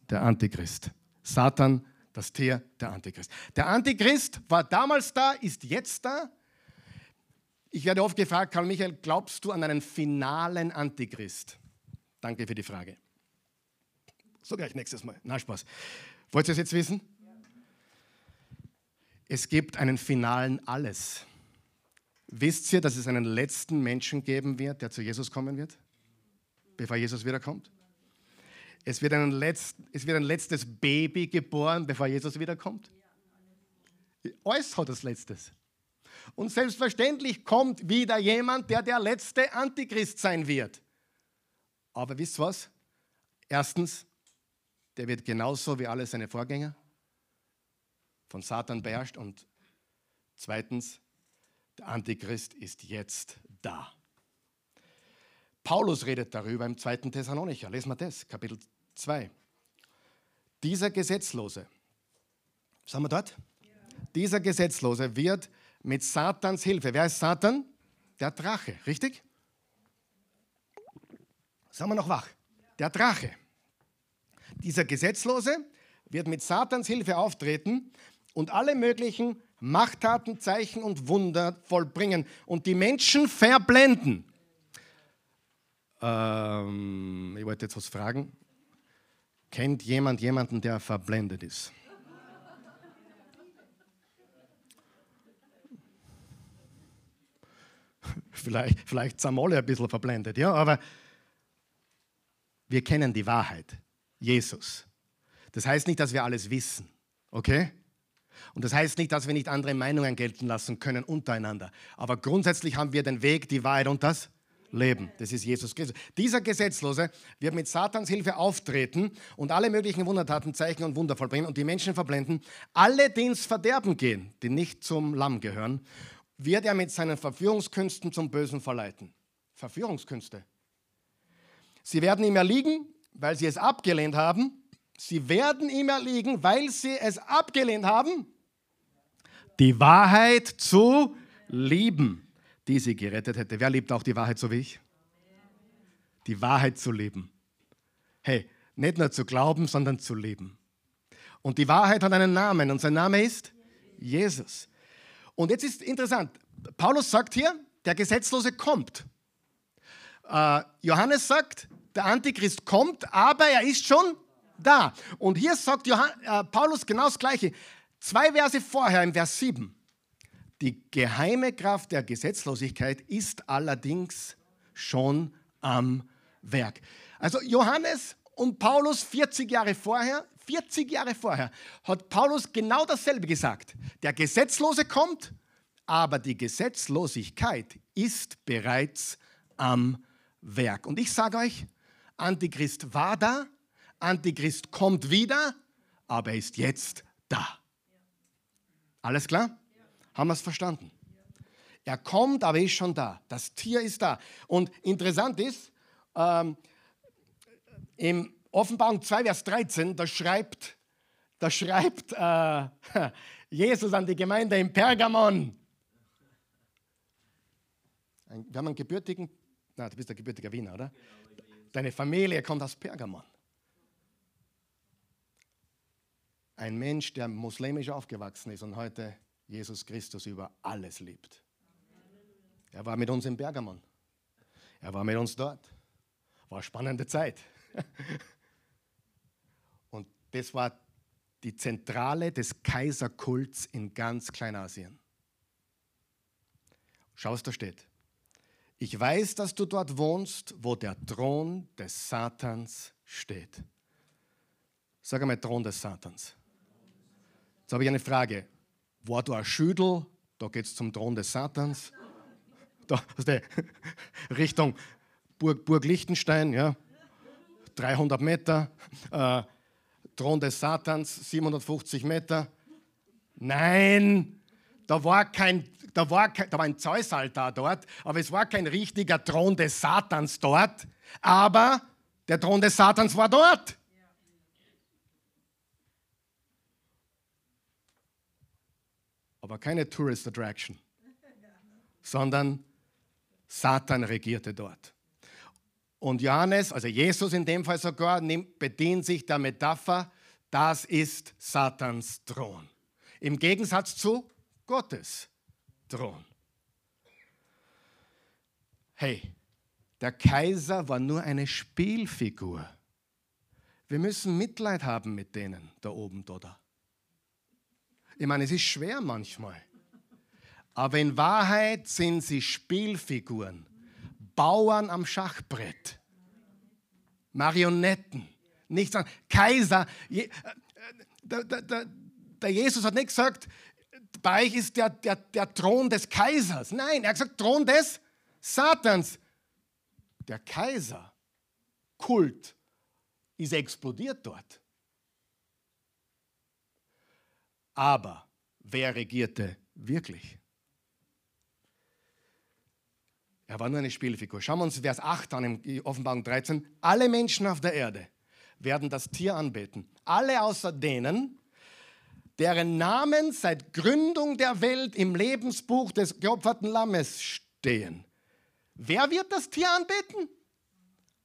Der Antichrist. Satan, das Tier, der Antichrist. Der Antichrist war damals da, ist jetzt da. Ich werde oft gefragt, Karl Michael, glaubst du an einen finalen Antichrist? Danke für die Frage. So gleich nächstes Mal. Na, Spaß. Wollt ihr es jetzt wissen? Es gibt einen finalen Alles. Wisst ihr, dass es einen letzten Menschen geben wird, der zu Jesus kommen wird, bevor Jesus wiederkommt? Es wird, einen letzten, es wird ein letztes Baby geboren, bevor Jesus wiederkommt. Alles hat das Letztes. Und selbstverständlich kommt wieder jemand, der der letzte Antichrist sein wird. Aber wisst ihr was? Erstens, der wird genauso wie alle seine Vorgänger von Satan beherrscht. Und zweitens, der Antichrist ist jetzt da. Paulus redet darüber im 2. Thessalonicher. Lesen wir das, Kapitel 2. Dieser Gesetzlose, sind wir dort? Ja. Dieser Gesetzlose wird mit Satans Hilfe, wer ist Satan? Der Drache, richtig? Sind wir noch wach? Der Drache. Dieser Gesetzlose wird mit Satans Hilfe auftreten und alle möglichen Machttaten, Zeichen und Wunder vollbringen und die Menschen verblenden. Ähm, ich wollte jetzt was fragen. Kennt jemand jemanden, der verblendet ist? vielleicht, vielleicht sind wir alle ein bisschen verblendet, ja, aber wir kennen die Wahrheit, Jesus. Das heißt nicht, dass wir alles wissen, okay? Und das heißt nicht, dass wir nicht andere Meinungen gelten lassen können untereinander. Aber grundsätzlich haben wir den Weg, die Wahrheit und das Leben. Das ist Jesus Christus. Dieser Gesetzlose wird mit Satans Hilfe auftreten und alle möglichen Wundertaten, Zeichen und Wunder vollbringen und die Menschen verblenden. Alle, die ins Verderben gehen, die nicht zum Lamm gehören, wird er mit seinen Verführungskünsten zum Bösen verleiten. Verführungskünste. Sie werden ihm erliegen, weil sie es abgelehnt haben. Sie werden ihm erliegen, weil sie es abgelehnt haben, die Wahrheit zu lieben, die sie gerettet hätte. Wer liebt auch die Wahrheit so wie ich? Die Wahrheit zu leben. Hey, nicht nur zu glauben, sondern zu leben. Und die Wahrheit hat einen Namen und sein Name ist Jesus. Und jetzt ist interessant, Paulus sagt hier, der Gesetzlose kommt. Äh, Johannes sagt, der Antichrist kommt, aber er ist schon da. Und hier sagt Johann, äh, Paulus genau das Gleiche. Zwei Verse vorher, im Vers 7. Die geheime Kraft der Gesetzlosigkeit ist allerdings schon am Werk. Also Johannes und Paulus 40 Jahre vorher, 40 Jahre vorher, hat Paulus genau dasselbe gesagt. Der Gesetzlose kommt, aber die Gesetzlosigkeit ist bereits am Werk. Und ich sage euch, Antichrist war da, Antichrist kommt wieder, aber er ist jetzt da. Alles klar? Haben wir es verstanden? Er kommt, aber er ist schon da. Das Tier ist da. Und interessant ist, ähm, im Offenbarung 2, Vers 13, da schreibt, da schreibt äh, Jesus an die Gemeinde in Pergamon. Wir haben einen gebürtigen, na, du bist der gebürtige Wiener, oder? Deine Familie kommt aus Pergamon. Ein Mensch, der muslimisch aufgewachsen ist und heute Jesus Christus über alles liebt. Er war mit uns in Pergamon. Er war mit uns dort. War spannende Zeit. Und das war die Zentrale des Kaiserkults in ganz Kleinasien. Schau, was da steht. Ich weiß, dass du dort wohnst, wo der Thron des Satans steht. Sag einmal Thron des Satans. Jetzt habe ich eine Frage. War du ein Schüdel? Da geht es zum Thron des Satans. Da, also Richtung Burg, Burg Liechtenstein, ja. 300 Meter. Äh, Thron des Satans, 750 Meter. Nein, da war kein, da war, kein, da war ein Zeusaltar dort, aber es war kein richtiger Thron des Satans dort. Aber der Thron des Satans war dort. Aber keine Tourist Attraction, sondern Satan regierte dort. Und Johannes, also Jesus in dem Fall sogar, bedient sich der Metapher, das ist Satans Thron. Im Gegensatz zu Gottes Thron. Hey, der Kaiser war nur eine Spielfigur. Wir müssen Mitleid haben mit denen da oben, oder? Ich meine, es ist schwer manchmal. Aber in Wahrheit sind sie Spielfiguren, Bauern am Schachbrett, Marionetten, nichts anderes. Kaiser. Äh, der, der, der Jesus hat nicht gesagt, bei euch ist der, der, der Thron des Kaisers. Nein, er hat gesagt, Thron des Satans. Der Kaiser, Kult, ist explodiert dort. Aber wer regierte wirklich? Er war nur eine Spielfigur. Schauen wir uns Vers 8 an in Offenbarung 13. Alle Menschen auf der Erde werden das Tier anbeten. Alle außer denen, deren Namen seit Gründung der Welt im Lebensbuch des geopferten Lammes stehen. Wer wird das Tier anbeten?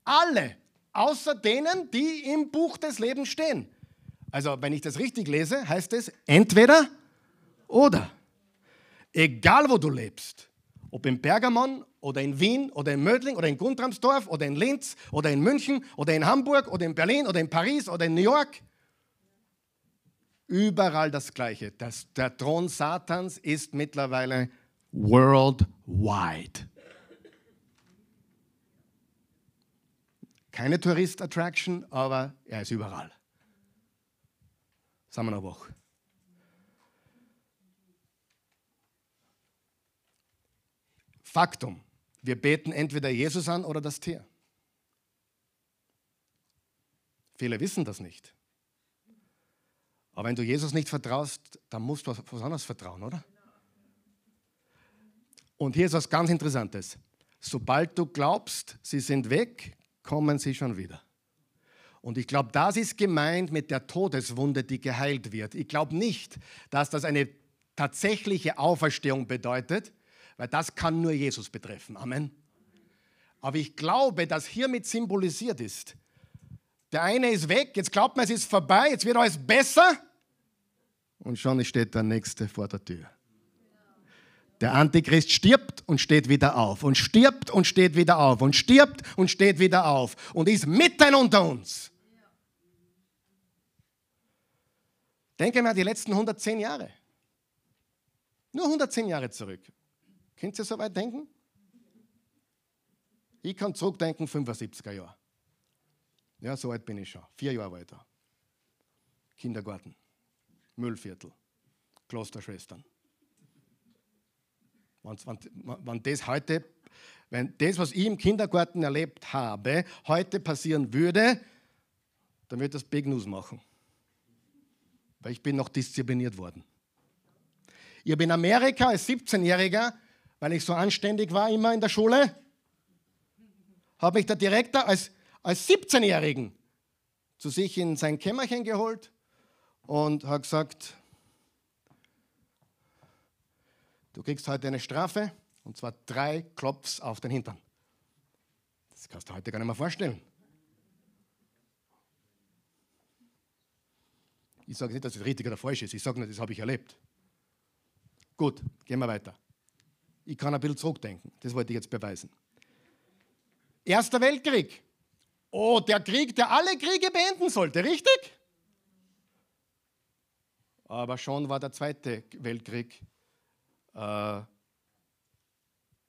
Alle, außer denen, die im Buch des Lebens stehen. Also, wenn ich das richtig lese, heißt es entweder oder. Egal, wo du lebst, ob in Pergamon oder in Wien oder in Mödling oder in Guntramsdorf oder in Linz oder in München oder in Hamburg oder in Berlin oder in Paris oder in New York, überall das Gleiche. Das, der Thron Satans ist mittlerweile worldwide. Keine Tourist-Attraction, aber er ist überall. Sagen wir noch Woche. Faktum. Wir beten entweder Jesus an oder das Tier. Viele wissen das nicht. Aber wenn du Jesus nicht vertraust, dann musst du was anderes vertrauen, oder? Und hier ist was ganz Interessantes. sobald du glaubst, sie sind weg, kommen sie schon wieder. Und ich glaube, das ist gemeint mit der Todeswunde, die geheilt wird. Ich glaube nicht, dass das eine tatsächliche Auferstehung bedeutet, weil das kann nur Jesus betreffen. Amen. Aber ich glaube, dass hiermit symbolisiert ist, der eine ist weg, jetzt glaubt man, es ist vorbei, jetzt wird alles besser und schon steht der nächste vor der Tür. Der Antichrist stirbt und steht wieder auf und stirbt und steht wieder auf und stirbt und steht wieder auf und ist mitten unter uns. Denke mal die letzten 110 Jahre. Nur 110 Jahre zurück. Könnt ihr so weit denken? Ich kann zurückdenken, 75er Jahre. Ja, so alt bin ich schon. Vier Jahre weiter. Kindergarten, Müllviertel, Klosterschwestern. Wenn, wenn, wenn das heute, wenn das, was ich im Kindergarten erlebt habe, heute passieren würde, dann würde das Big News machen. Weil ich bin noch diszipliniert worden. Ich habe in Amerika als 17-Jähriger, weil ich so anständig war immer in der Schule, habe ich der Direktor als, als 17-Jährigen zu sich in sein Kämmerchen geholt und hat gesagt, du kriegst heute eine Strafe und zwar drei Klops auf den Hintern. Das kannst du heute gar nicht mehr vorstellen. Ich sage nicht, dass es richtig oder falsch ist, ich sage nur, das habe ich erlebt. Gut, gehen wir weiter. Ich kann ein bisschen zurückdenken, das wollte ich jetzt beweisen. Erster Weltkrieg. Oh, der Krieg, der alle Kriege beenden sollte, richtig? Aber schon war der Zweite Weltkrieg äh,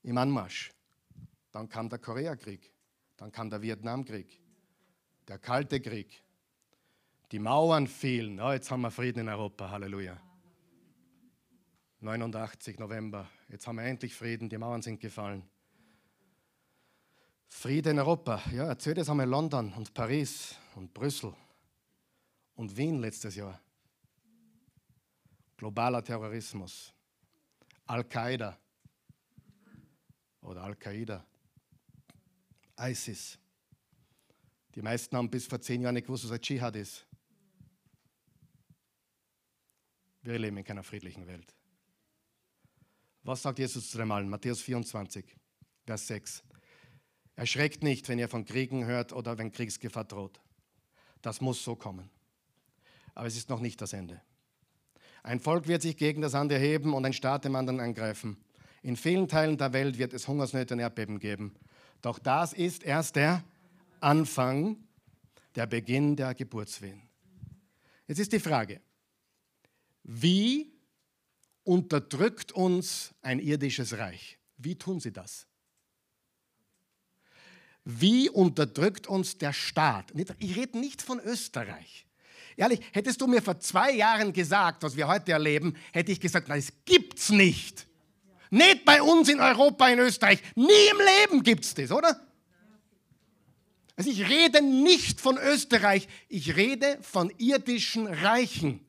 im Anmarsch. Dann kam der Koreakrieg, dann kam der Vietnamkrieg, der Kalte Krieg. Die Mauern fielen. Oh, jetzt haben wir Frieden in Europa. Halleluja. 89 November. Jetzt haben wir endlich Frieden. Die Mauern sind gefallen. Friede in Europa. Ja, erzählt es einmal London und Paris und Brüssel und Wien letztes Jahr. Globaler Terrorismus. Al-Qaida oder Al-Qaida. ISIS. Die meisten haben bis vor zehn Jahren nicht gewusst, was ein Dschihad ist. Wir leben in keiner friedlichen Welt. Was sagt Jesus zu dem allen? Matthäus 24, Vers 6. Erschreckt nicht, wenn ihr von Kriegen hört oder wenn Kriegsgefahr droht. Das muss so kommen. Aber es ist noch nicht das Ende. Ein Volk wird sich gegen das andere heben und ein Staat dem anderen angreifen. In vielen Teilen der Welt wird es Hungersnöte und Erdbeben geben. Doch das ist erst der Anfang, der Beginn der Geburtswehen. Jetzt ist die Frage, wie unterdrückt uns ein irdisches Reich? Wie tun sie das? Wie unterdrückt uns der Staat? Ich rede nicht von Österreich. Ehrlich, hättest du mir vor zwei Jahren gesagt, was wir heute erleben, hätte ich gesagt, na, es gibt's nicht. Nicht bei uns in Europa, in Österreich. Nie im Leben gibt's das, oder? Also ich rede nicht von Österreich, ich rede von irdischen Reichen.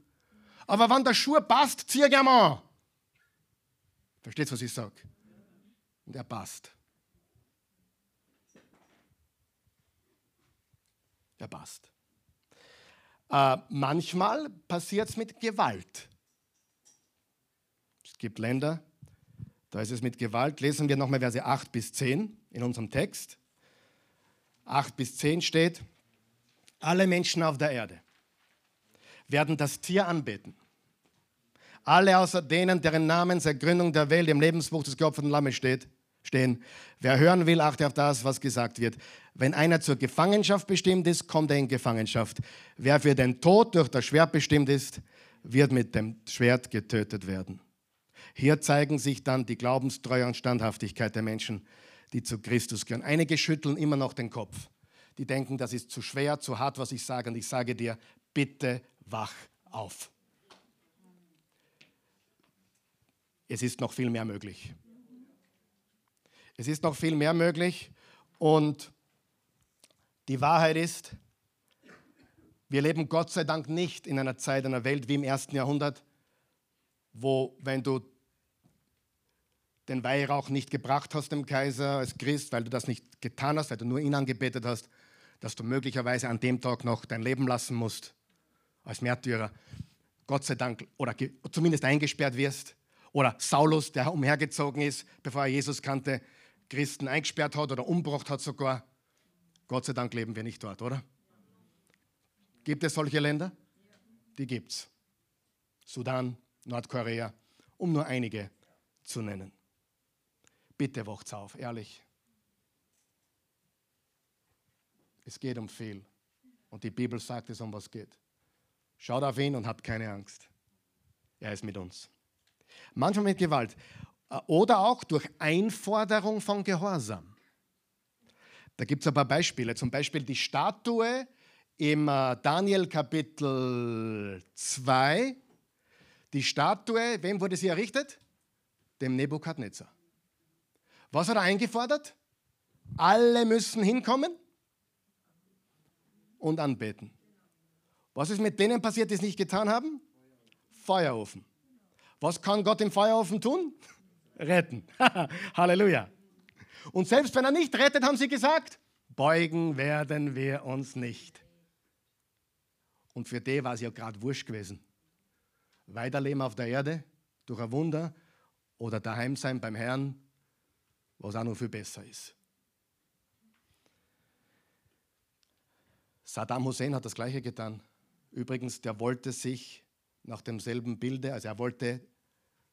Aber wenn der Schuh passt, zieh ich an. Versteht was ich sage? Und er passt. Er passt. Äh, manchmal passiert es mit Gewalt. Es gibt Länder, da ist es mit Gewalt. Lesen wir nochmal Verse 8 bis 10 in unserem Text. 8 bis 10 steht, alle Menschen auf der Erde werden das Tier anbeten. Alle außer denen, deren Namen seit Gründung der Welt im Lebensbuch des geopferten Lammes steht, stehen. Wer hören will, achte auf das, was gesagt wird. Wenn einer zur Gefangenschaft bestimmt ist, kommt er in Gefangenschaft. Wer für den Tod durch das Schwert bestimmt ist, wird mit dem Schwert getötet werden. Hier zeigen sich dann die Glaubenstreue und Standhaftigkeit der Menschen, die zu Christus gehören. Einige schütteln immer noch den Kopf. Die denken, das ist zu schwer, zu hart, was ich sage. Und ich sage dir, bitte wach auf. Es ist noch viel mehr möglich. Es ist noch viel mehr möglich und die Wahrheit ist, wir leben Gott sei Dank nicht in einer Zeit, einer Welt wie im ersten Jahrhundert, wo, wenn du den Weihrauch nicht gebracht hast dem Kaiser als Christ, weil du das nicht getan hast, weil du nur ihn angebetet hast, dass du möglicherweise an dem Tag noch dein Leben lassen musst als Märtyrer. Gott sei Dank, oder zumindest eingesperrt wirst. Oder Saulus, der umhergezogen ist, bevor er Jesus kannte, Christen eingesperrt hat oder umgebracht hat sogar. Gott sei Dank leben wir nicht dort, oder? Gibt es solche Länder? Die gibt es. Sudan, Nordkorea, um nur einige zu nennen. Bitte wacht's auf, ehrlich. Es geht um viel. Und die Bibel sagt es, um was geht. Schaut auf ihn und habt keine Angst. Er ist mit uns. Manchmal mit Gewalt. Äh, oder auch durch Einforderung von Gehorsam. Da gibt es ein paar Beispiele. Zum Beispiel die Statue im äh, Daniel Kapitel 2. Die Statue, wem wurde sie errichtet? Dem Nebukadnezar. Was hat er eingefordert? Alle müssen hinkommen und anbeten. Was ist mit denen passiert, die es nicht getan haben? Feuerofen. Was kann Gott im Feuerofen tun? Retten. Halleluja. Und selbst wenn er nicht rettet, haben sie gesagt, beugen werden wir uns nicht. Und für die war es ja gerade wurscht gewesen. Weiterleben auf der Erde durch ein Wunder oder daheim sein beim Herrn, was auch noch viel besser ist. Saddam Hussein hat das Gleiche getan. Übrigens, der wollte sich nach demselben Bilde, also er wollte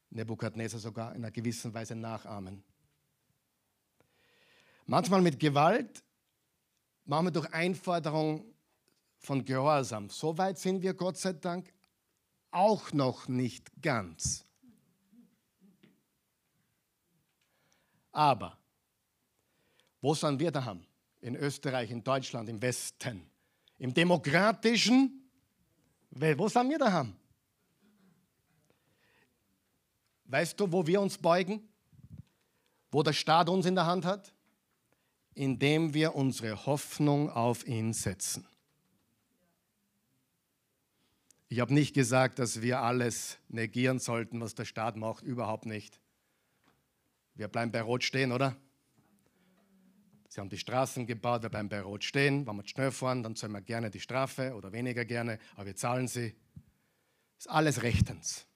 Nebukadnezar sogar in einer gewissen Weise nachahmen. Manchmal mit Gewalt, manchmal durch Einforderung von Gehorsam. So weit sind wir Gott sei Dank auch noch nicht ganz. Aber, wo sind wir daheim? In Österreich, in Deutschland, im Westen, im demokratischen, wo sind wir daheim? Weißt du, wo wir uns beugen? Wo der Staat uns in der Hand hat? Indem wir unsere Hoffnung auf ihn setzen. Ich habe nicht gesagt, dass wir alles negieren sollten, was der Staat macht, überhaupt nicht. Wir bleiben bei Rot stehen, oder? Sie haben die Straßen gebaut, bleiben bei Rot stehen. Wenn wir schnell fahren, dann zahlen wir gerne die Strafe oder weniger gerne, aber wir zahlen sie. Ist alles rechtens.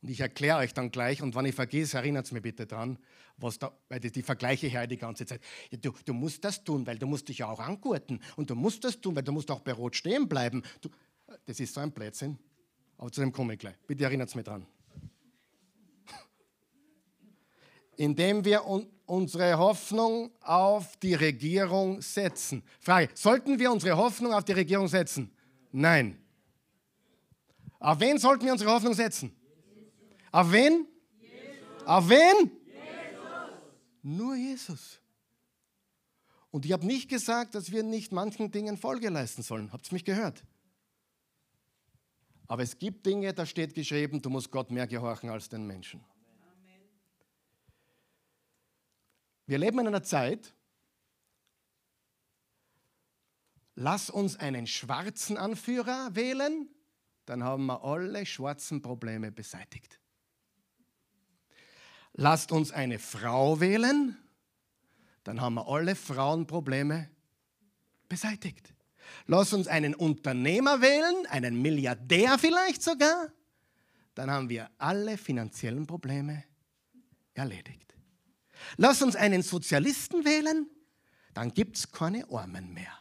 Und ich erkläre euch dann gleich, und wenn ich vergesse, erinnert es mir bitte dran, was da, weil die, die Vergleiche her die ganze Zeit. Ja, du, du, musst das tun, weil du musst dich ja auch angurten. Und du musst das tun, weil du musst auch bei Rot stehen bleiben. Du, das ist so ein Blödsinn. Aber zu dem komme ich gleich. Bitte erinnert es mir dran. Indem wir un unsere Hoffnung auf die Regierung setzen. Frage, sollten wir unsere Hoffnung auf die Regierung setzen? Nein. Auf wen sollten wir unsere Hoffnung setzen? Auf wen? Jesus. Auf wen? Nur Jesus. Und ich habe nicht gesagt, dass wir nicht manchen Dingen Folge leisten sollen. Habt ihr mich gehört? Aber es gibt Dinge, da steht geschrieben, du musst Gott mehr gehorchen als den Menschen. Wir leben in einer Zeit, lass uns einen schwarzen Anführer wählen, dann haben wir alle schwarzen Probleme beseitigt. Lasst uns eine Frau wählen, dann haben wir alle Frauenprobleme beseitigt. Lass uns einen Unternehmer wählen, einen Milliardär vielleicht sogar, dann haben wir alle finanziellen Probleme erledigt. Lass uns einen Sozialisten wählen, dann gibt es keine Armen mehr.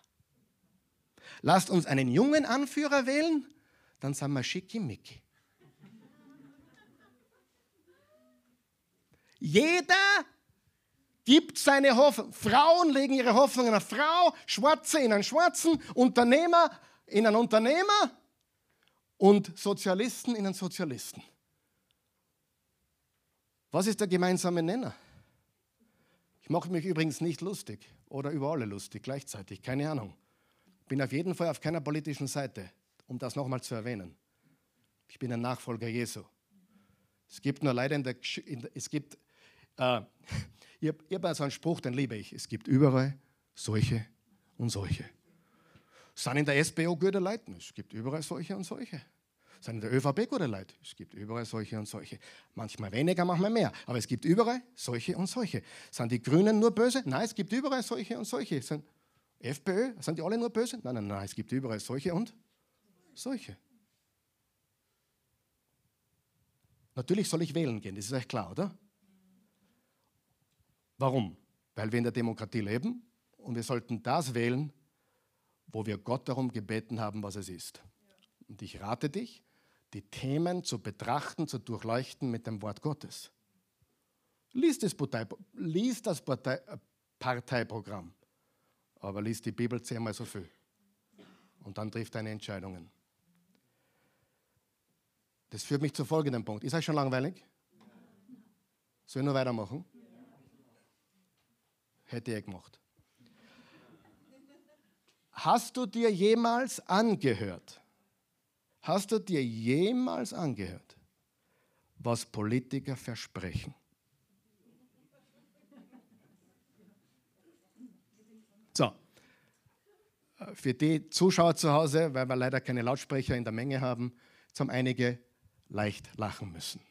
Lasst uns einen jungen Anführer wählen, dann sind wir schickimicki. Jeder gibt seine Hoffnung. Frauen legen ihre Hoffnung in eine Frau, Schwarze in einen Schwarzen, Unternehmer in einen Unternehmer und Sozialisten in einen Sozialisten. Was ist der gemeinsame Nenner? Ich mache mich übrigens nicht lustig oder über alle lustig gleichzeitig, keine Ahnung. Bin auf jeden Fall auf keiner politischen Seite, um das nochmal zu erwähnen. Ich bin ein Nachfolger Jesu. Es gibt nur leider in der, in der es gibt äh, ich habe hab so einen Spruch, den liebe ich. Es gibt überall solche und solche. Sind in der SPO gute Leute? Es gibt überall solche und solche. Sind in der ÖVP gute Leute? Es gibt überall solche und solche. Manchmal weniger, manchmal mehr. Aber es gibt überall solche und solche. Sind die Grünen nur böse? Nein, es gibt überall solche und solche. Sind FPÖ, sind die alle nur böse? Nein, nein, nein, es gibt überall solche und solche. Natürlich soll ich wählen gehen, das ist euch klar, oder? Warum? Weil wir in der Demokratie leben und wir sollten das wählen, wo wir Gott darum gebeten haben, was es ist. Und ich rate dich, die Themen zu betrachten, zu durchleuchten mit dem Wort Gottes. Lies das, Partei, lies das Partei, Parteiprogramm, aber lies die Bibel zehnmal so viel. Und dann trifft deine Entscheidungen. Das führt mich zu folgendem Punkt. Ist euch schon langweilig? Soll ich nur weitermachen? Hätte ich gemacht. Hast du dir jemals angehört? Hast du dir jemals angehört, was Politiker versprechen? So, für die Zuschauer zu Hause, weil wir leider keine Lautsprecher in der Menge haben, zum einige leicht lachen müssen.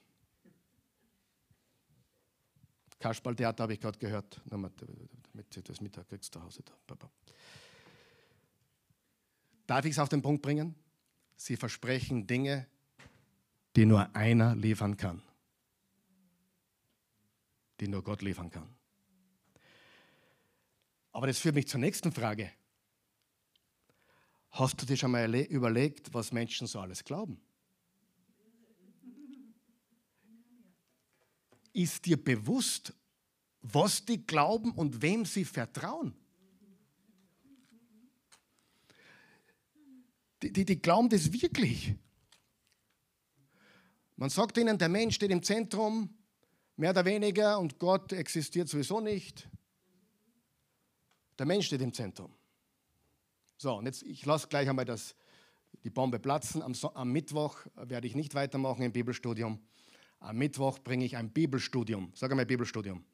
Kasperltheater habe ich gerade gehört, damit du das Mittag kriegst zu Hause. Darf ich es auf den Punkt bringen? Sie versprechen Dinge, die nur einer liefern kann. Die nur Gott liefern kann. Aber das führt mich zur nächsten Frage. Hast du dir schon mal überlegt, was Menschen so alles glauben? Ist dir bewusst, was die glauben und wem sie vertrauen? Die, die, die glauben das wirklich. Man sagt ihnen, der Mensch steht im Zentrum, mehr oder weniger, und Gott existiert sowieso nicht. Der Mensch steht im Zentrum. So, und jetzt, ich lasse gleich einmal das, die Bombe platzen. Am, am Mittwoch werde ich nicht weitermachen im Bibelstudium. Am Mittwoch bringe ich ein Bibelstudium. Sag einmal Bibelstudium.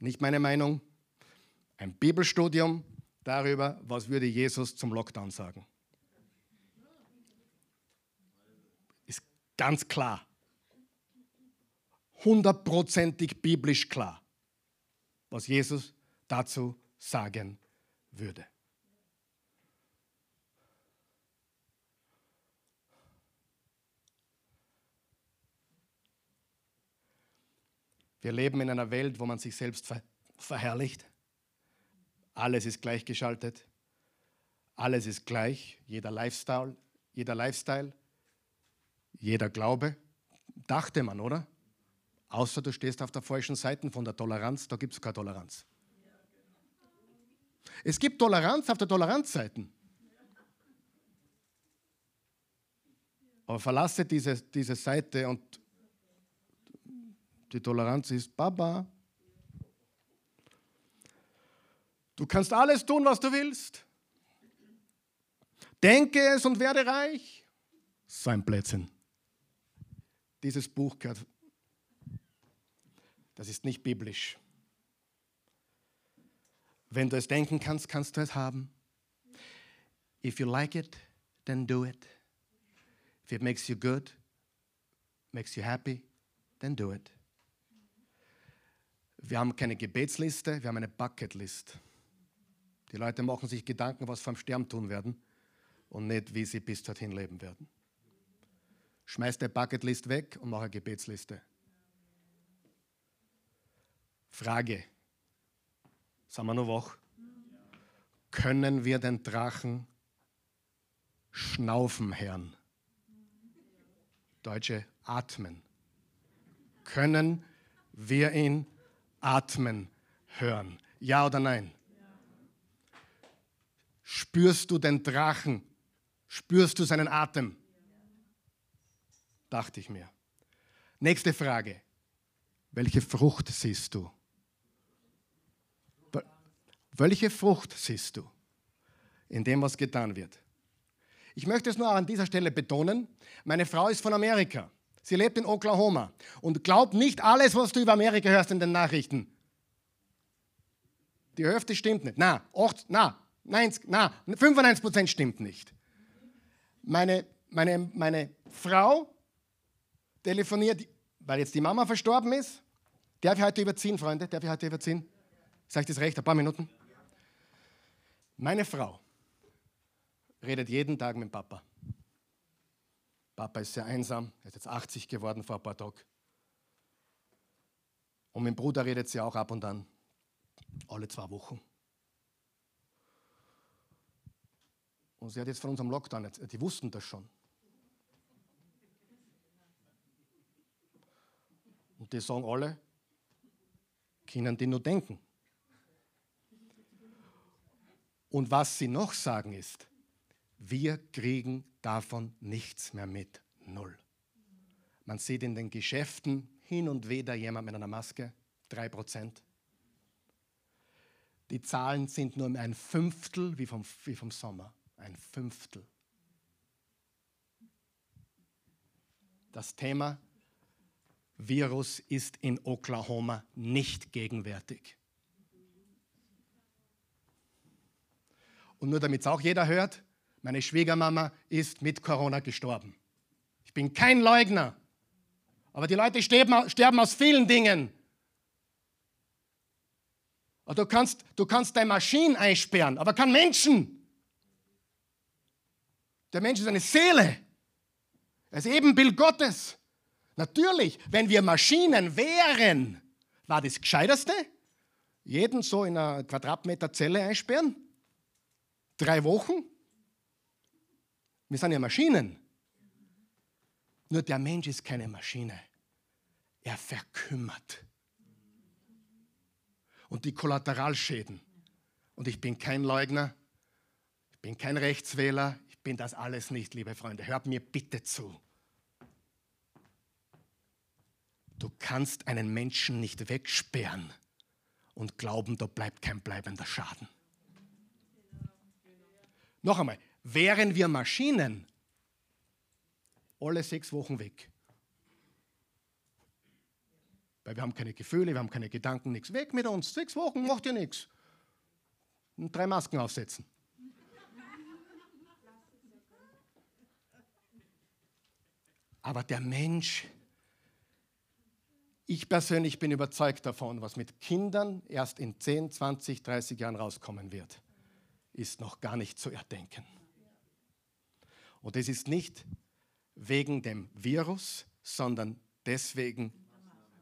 Nicht meine Meinung. Ein Bibelstudium darüber, was würde Jesus zum Lockdown sagen. Ist ganz klar. Hundertprozentig biblisch klar, was Jesus dazu sagen würde. Wir leben in einer Welt, wo man sich selbst ver verherrlicht. Alles ist gleichgeschaltet. Alles ist gleich. Jeder Lifestyle, jeder Lifestyle, jeder Glaube. Dachte man, oder? Außer du stehst auf der falschen Seite von der Toleranz, da gibt es keine Toleranz. Es gibt Toleranz auf der Toleranzseite. Aber verlasse diese, diese Seite und die Toleranz ist Baba. Du kannst alles tun, was du willst. Denke es und werde reich. Sein Plätzchen. Dieses Buch gehört. Das ist nicht biblisch. Wenn du es denken kannst, kannst du es haben. If you like it, then do it. If it makes you good, makes you happy, then do it. Wir haben keine Gebetsliste, wir haben eine Bucketlist. Die Leute machen sich Gedanken, was vor dem Sterben tun werden und nicht, wie sie bis dorthin leben werden. Schmeiß der Bucketlist weg und mach eine Gebetsliste. Frage. Sind wir noch wach? Können wir den Drachen schnaufen, Herrn? Deutsche atmen. Können wir ihn atmen hören? Ja oder nein? Spürst du den Drachen? Spürst du seinen Atem? Dachte ich mir. Nächste Frage. Welche Frucht siehst du? Welche Frucht siehst du in dem, was getan wird? Ich möchte es nur an dieser Stelle betonen. Meine Frau ist von Amerika. Sie lebt in Oklahoma. Und glaub nicht alles, was du über Amerika hörst in den Nachrichten. Die Hälfte stimmt nicht. Na, 8, na, 90, na, 95 Prozent stimmt nicht. Meine meine, meine Frau telefoniert, weil jetzt die Mama verstorben ist. Darf ich heute überziehen, Freunde? Darf ich heute überziehen? Sag ich das recht? Ein paar Minuten? Meine Frau redet jeden Tag mit Papa. Papa ist sehr einsam, er ist jetzt 80 geworden vor ein paar Tagen. Und mit dem Bruder redet sie auch ab und an, alle zwei Wochen. Und sie hat jetzt von unserem Lockdown, die wussten das schon. Und die sagen alle, können die nur denken. Und was sie noch sagen ist, wir kriegen davon nichts mehr mit. Null. Man sieht in den Geschäften hin und wieder jemand mit einer Maske, drei Prozent. Die Zahlen sind nur ein Fünftel wie vom, wie vom Sommer. Ein Fünftel. Das Thema Virus ist in Oklahoma nicht gegenwärtig. Und nur damit es auch jeder hört, meine Schwiegermama ist mit Corona gestorben. Ich bin kein Leugner. Aber die Leute sterben, sterben aus vielen Dingen. Du kannst, du kannst deine Maschinen einsperren, aber kein Menschen. Der Mensch ist eine Seele. Er ist Ebenbild Gottes. Natürlich, wenn wir Maschinen wären, war das Gescheiterste, jeden so in einer Quadratmeter Zelle einsperren. Drei Wochen. Wir sind ja Maschinen. Nur der Mensch ist keine Maschine. Er verkümmert. Und die Kollateralschäden. Und ich bin kein Leugner, ich bin kein Rechtswähler, ich bin das alles nicht, liebe Freunde. Hört mir bitte zu. Du kannst einen Menschen nicht wegsperren und glauben, da bleibt kein bleibender Schaden. Noch einmal, wären wir Maschinen, alle sechs Wochen weg. Weil wir haben keine Gefühle, wir haben keine Gedanken, nichts. Weg mit uns, sechs Wochen macht ja nichts. Drei Masken aufsetzen. Aber der Mensch, ich persönlich bin überzeugt davon, was mit Kindern erst in 10, 20, 30 Jahren rauskommen wird, ist noch gar nicht zu erdenken. Und es ist nicht wegen dem Virus, sondern deswegen,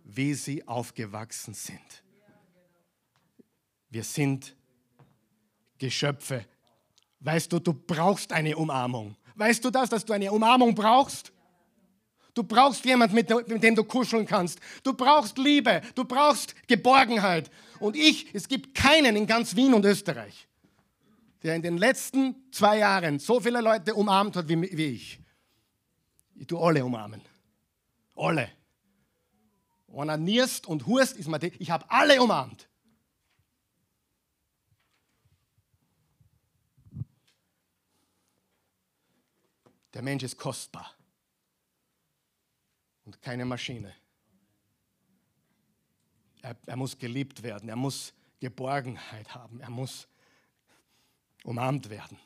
wie sie aufgewachsen sind. Wir sind Geschöpfe. Weißt du, du brauchst eine Umarmung. Weißt du das, dass du eine Umarmung brauchst? Du brauchst jemanden, mit, dem du kuscheln kannst. Du brauchst Liebe. Du brauchst Geborgenheit. Und ich, es gibt keinen in ganz Wien und Österreich, der in den letzten zwei Jahren so viele Leute umarmt hat wie, wie ich. Ich tue alle umarmen. Alle. Wenn er nierst und hurst, ist mir die, ich habe alle umarmt. Der Mensch ist kostbar und keine Maschine. Er, er muss geliebt werden, er muss Geborgenheit haben, er muss umarmt werden.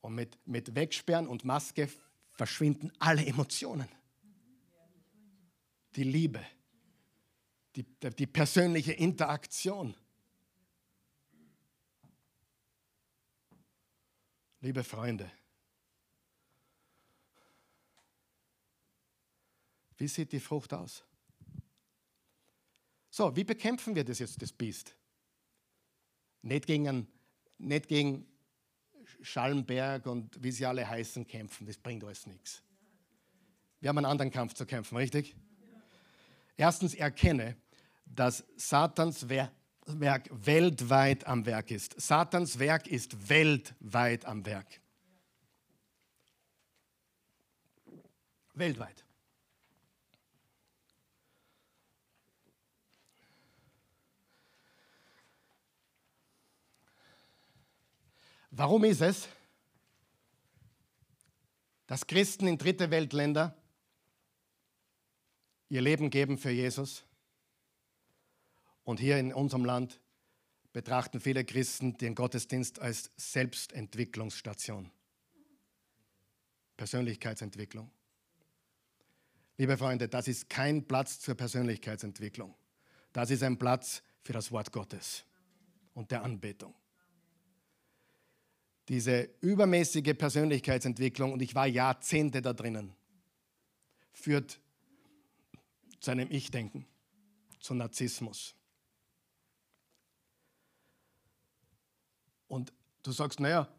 Und mit, mit Wegsperren und Maske verschwinden alle Emotionen. Die Liebe, die, die persönliche Interaktion. Liebe Freunde, wie sieht die Frucht aus? So, wie bekämpfen wir das jetzt, das Biest? Nicht gegen, nicht gegen Schallenberg und wie sie alle heißen kämpfen, das bringt alles nichts. Wir haben einen anderen Kampf zu kämpfen, richtig? Erstens erkenne, dass Satans Werk weltweit am Werk ist. Satans Werk ist weltweit am Werk. Weltweit. Warum ist es, dass Christen in dritte Weltländer ihr Leben geben für Jesus und hier in unserem Land betrachten viele Christen den Gottesdienst als Selbstentwicklungsstation. Persönlichkeitsentwicklung. Liebe Freunde, das ist kein Platz zur Persönlichkeitsentwicklung. Das ist ein Platz für das Wort Gottes und der Anbetung. Diese übermäßige Persönlichkeitsentwicklung, und ich war Jahrzehnte da drinnen, führt zu einem Ich-Denken, zu Narzissmus. Und du sagst, naja,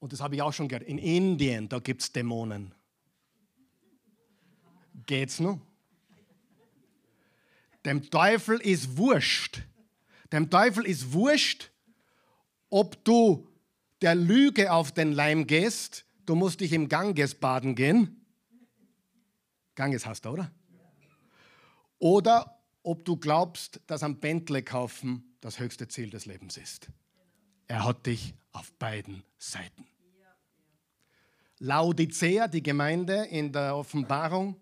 und das habe ich auch schon gehört, in Indien, da gibt es Dämonen. Geht's nun? Dem Teufel ist wurscht. Dem Teufel ist wurscht, ob du der Lüge auf den Leim gehst. Du musst dich im Ganges baden gehen. Ganges hast du, oder? Oder ob du glaubst, dass am Bentley kaufen das höchste Ziel des Lebens ist. Er hat dich auf beiden Seiten. Laodicea, die Gemeinde in der Offenbarung,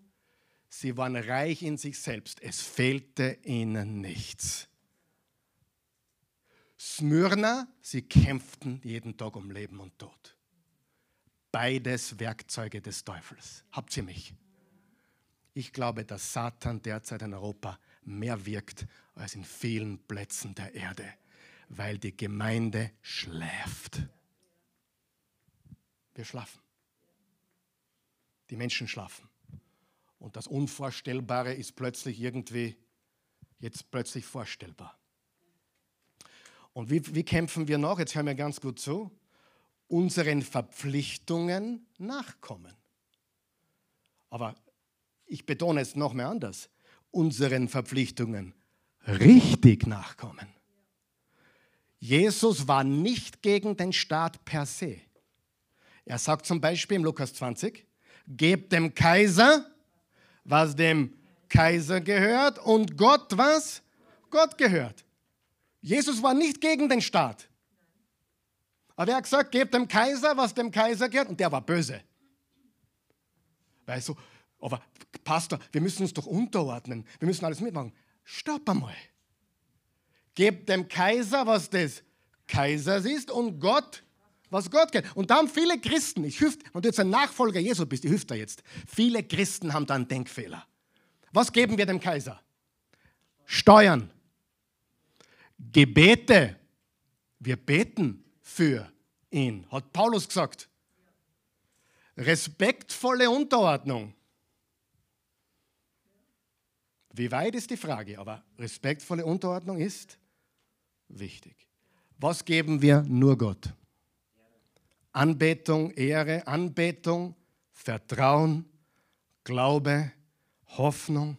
sie waren reich in sich selbst. Es fehlte ihnen nichts. Smyrna, sie kämpften jeden Tag um Leben und Tod. Beides Werkzeuge des Teufels. Habt ihr mich? Ich glaube, dass Satan derzeit in Europa mehr wirkt als in vielen Plätzen der Erde weil die Gemeinde schläft. Wir schlafen. Die Menschen schlafen. Und das Unvorstellbare ist plötzlich irgendwie, jetzt plötzlich vorstellbar. Und wie, wie kämpfen wir noch? Jetzt hören wir ganz gut zu. Unseren Verpflichtungen nachkommen. Aber ich betone es noch mehr anders. Unseren Verpflichtungen richtig nachkommen. Jesus war nicht gegen den Staat per se. Er sagt zum Beispiel im Lukas 20, gebt dem Kaiser, was dem Kaiser gehört und Gott, was Gott gehört. Jesus war nicht gegen den Staat. Aber er hat gesagt, gebt dem Kaiser, was dem Kaiser gehört. Und der war böse. Weißt du, aber Pastor, wir müssen uns doch unterordnen. Wir müssen alles mitmachen. Stopp einmal. Gebt dem Kaiser, was des Kaisers ist und Gott, was Gott kennt. Und da haben viele Christen, ich hüft, wenn du jetzt ein Nachfolger Jesu bist, ich hüft da jetzt, viele Christen haben da einen Denkfehler. Was geben wir dem Kaiser? Steuern. Gebete. Wir beten für ihn, hat Paulus gesagt. Respektvolle Unterordnung. Wie weit ist die Frage, aber respektvolle Unterordnung ist wichtig. Was geben wir nur Gott? Anbetung, Ehre, Anbetung, Vertrauen, Glaube, Hoffnung,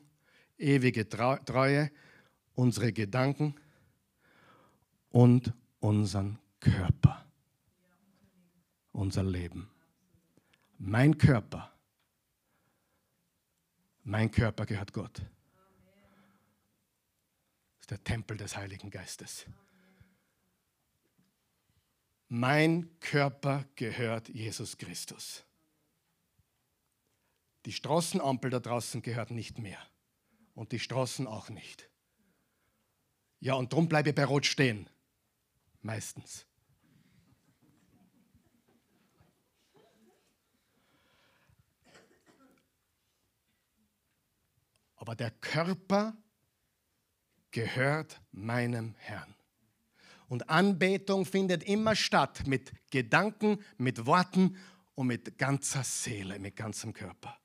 ewige Treue, unsere Gedanken und unseren Körper, unser Leben. Mein Körper, mein Körper gehört Gott ist der Tempel des Heiligen Geistes. Mein Körper gehört Jesus Christus. Die Straßenampel da draußen gehört nicht mehr. Und die Straßen auch nicht. Ja, und darum bleibe ich bei Rot stehen. Meistens. Aber der Körper gehört meinem Herrn. Und Anbetung findet immer statt mit Gedanken, mit Worten und mit ganzer Seele, mit ganzem Körper.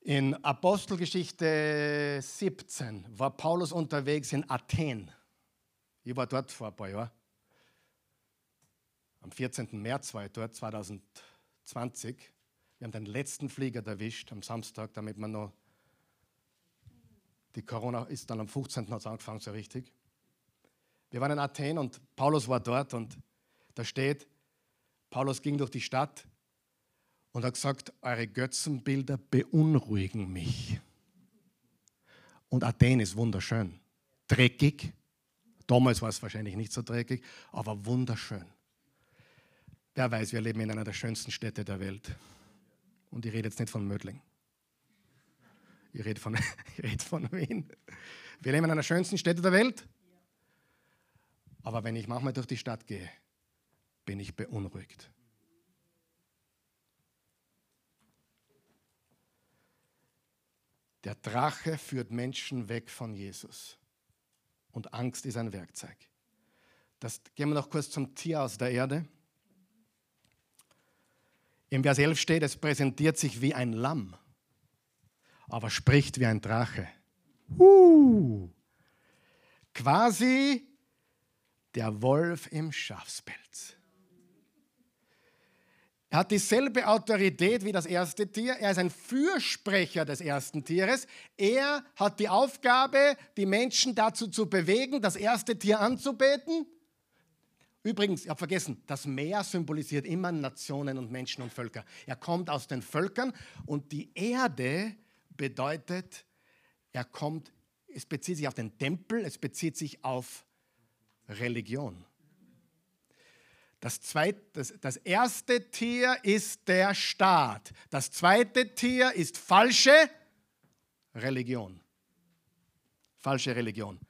In Apostelgeschichte 17 war Paulus unterwegs in Athen. Ich war dort vor ein paar Jahren. Am 14. März war ich dort, 2020. Wir haben den letzten Flieger erwischt am Samstag, damit man noch die Corona ist dann am 15. hat es angefangen, so richtig. Wir waren in Athen und Paulus war dort und da steht, Paulus ging durch die Stadt und hat gesagt, eure Götzenbilder beunruhigen mich. Und Athen ist wunderschön. Dreckig. Damals war es wahrscheinlich nicht so dreckig, aber wunderschön. Wer weiß, wir leben in einer der schönsten Städte der Welt. Und ich rede jetzt nicht von Mödling. Ich rede von, ich rede von Wien. Wir leben in einer schönsten Städte der Welt. Aber wenn ich manchmal durch die Stadt gehe, bin ich beunruhigt. Der Drache führt Menschen weg von Jesus. Und Angst ist ein Werkzeug. Das, gehen wir noch kurz zum Tier aus der Erde. Im Vers 11 steht, es präsentiert sich wie ein Lamm, aber spricht wie ein Drache. Uh, quasi der Wolf im Schafspelz. Er hat dieselbe Autorität wie das erste Tier. Er ist ein Fürsprecher des ersten Tieres. Er hat die Aufgabe, die Menschen dazu zu bewegen, das erste Tier anzubeten. Übrigens, ich habe vergessen, das Meer symbolisiert immer Nationen und Menschen und Völker. Er kommt aus den Völkern und die Erde bedeutet, er kommt, es bezieht sich auf den Tempel, es bezieht sich auf Religion. Das, zweite, das, das erste Tier ist der Staat. Das zweite Tier ist falsche Religion. Falsche Religion.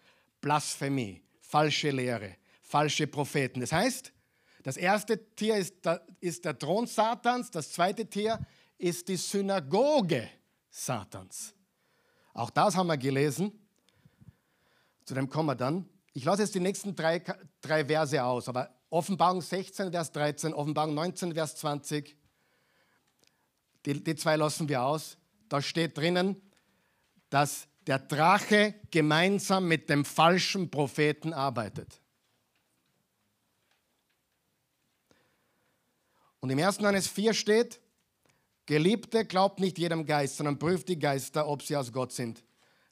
Blasphemie, falsche Lehre, falsche Propheten. Das heißt, das erste Tier ist der, ist der Thron Satans, das zweite Tier ist die Synagoge Satans. Auch das haben wir gelesen. Zu dem kommen wir dann. Ich lasse jetzt die nächsten drei, drei Verse aus, aber Offenbarung 16, Vers 13, Offenbarung 19, Vers 20. Die, die zwei lassen wir aus. Da steht drinnen, dass der Drache gemeinsam mit dem falschen Propheten arbeitet. Und im 1. Johannes 4 steht, Geliebte, glaubt nicht jedem Geist, sondern prüft die Geister, ob sie aus Gott sind.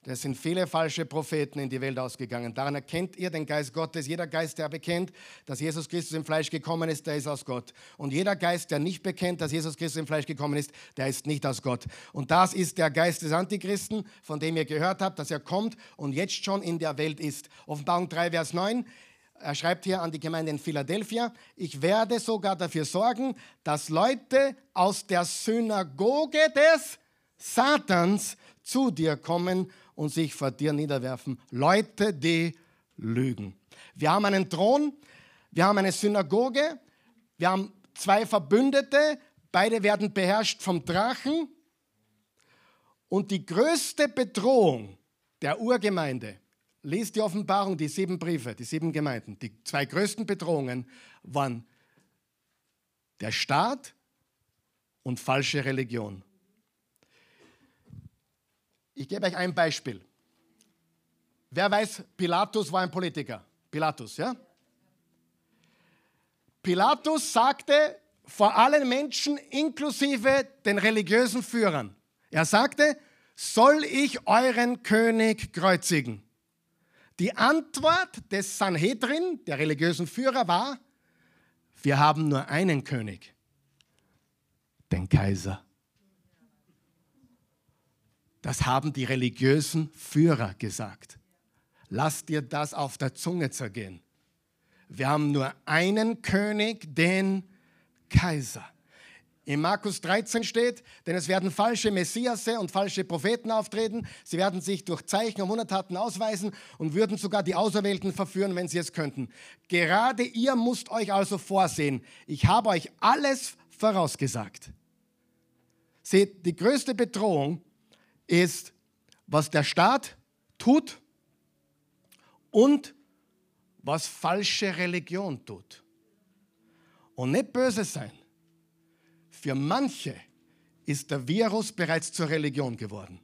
Es sind viele falsche Propheten in die Welt ausgegangen. Daran erkennt ihr den Geist Gottes. Jeder Geist, der bekennt, dass Jesus Christus im Fleisch gekommen ist, der ist aus Gott. Und jeder Geist, der nicht bekennt, dass Jesus Christus im Fleisch gekommen ist, der ist nicht aus Gott. Und das ist der Geist des Antichristen, von dem ihr gehört habt, dass er kommt und jetzt schon in der Welt ist. Offenbarung 3, Vers 9. Er schreibt hier an die Gemeinde in Philadelphia, ich werde sogar dafür sorgen, dass Leute aus der Synagoge des Satans zu dir kommen und sich vor dir niederwerfen. Leute, die lügen. Wir haben einen Thron, wir haben eine Synagoge, wir haben zwei Verbündete, beide werden beherrscht vom Drachen. Und die größte Bedrohung der Urgemeinde, liest die Offenbarung, die sieben Briefe, die sieben Gemeinden, die zwei größten Bedrohungen waren der Staat und falsche Religion. Ich gebe euch ein Beispiel. Wer weiß, Pilatus war ein Politiker. Pilatus, ja? Pilatus sagte vor allen Menschen, inklusive den religiösen Führern, er sagte, soll ich euren König kreuzigen? Die Antwort des Sanhedrin, der religiösen Führer, war, wir haben nur einen König, den Kaiser. Das haben die religiösen Führer gesagt. Lass dir das auf der Zunge zergehen. Wir haben nur einen König, den Kaiser. In Markus 13 steht, denn es werden falsche Messiasse und falsche Propheten auftreten. Sie werden sich durch Zeichen und Wundertaten ausweisen und würden sogar die Auserwählten verführen, wenn sie es könnten. Gerade ihr müsst euch also vorsehen. Ich habe euch alles vorausgesagt. Seht, die größte Bedrohung ist, was der Staat tut und was falsche Religion tut. Und nicht böse sein. Für manche ist der Virus bereits zur Religion geworden.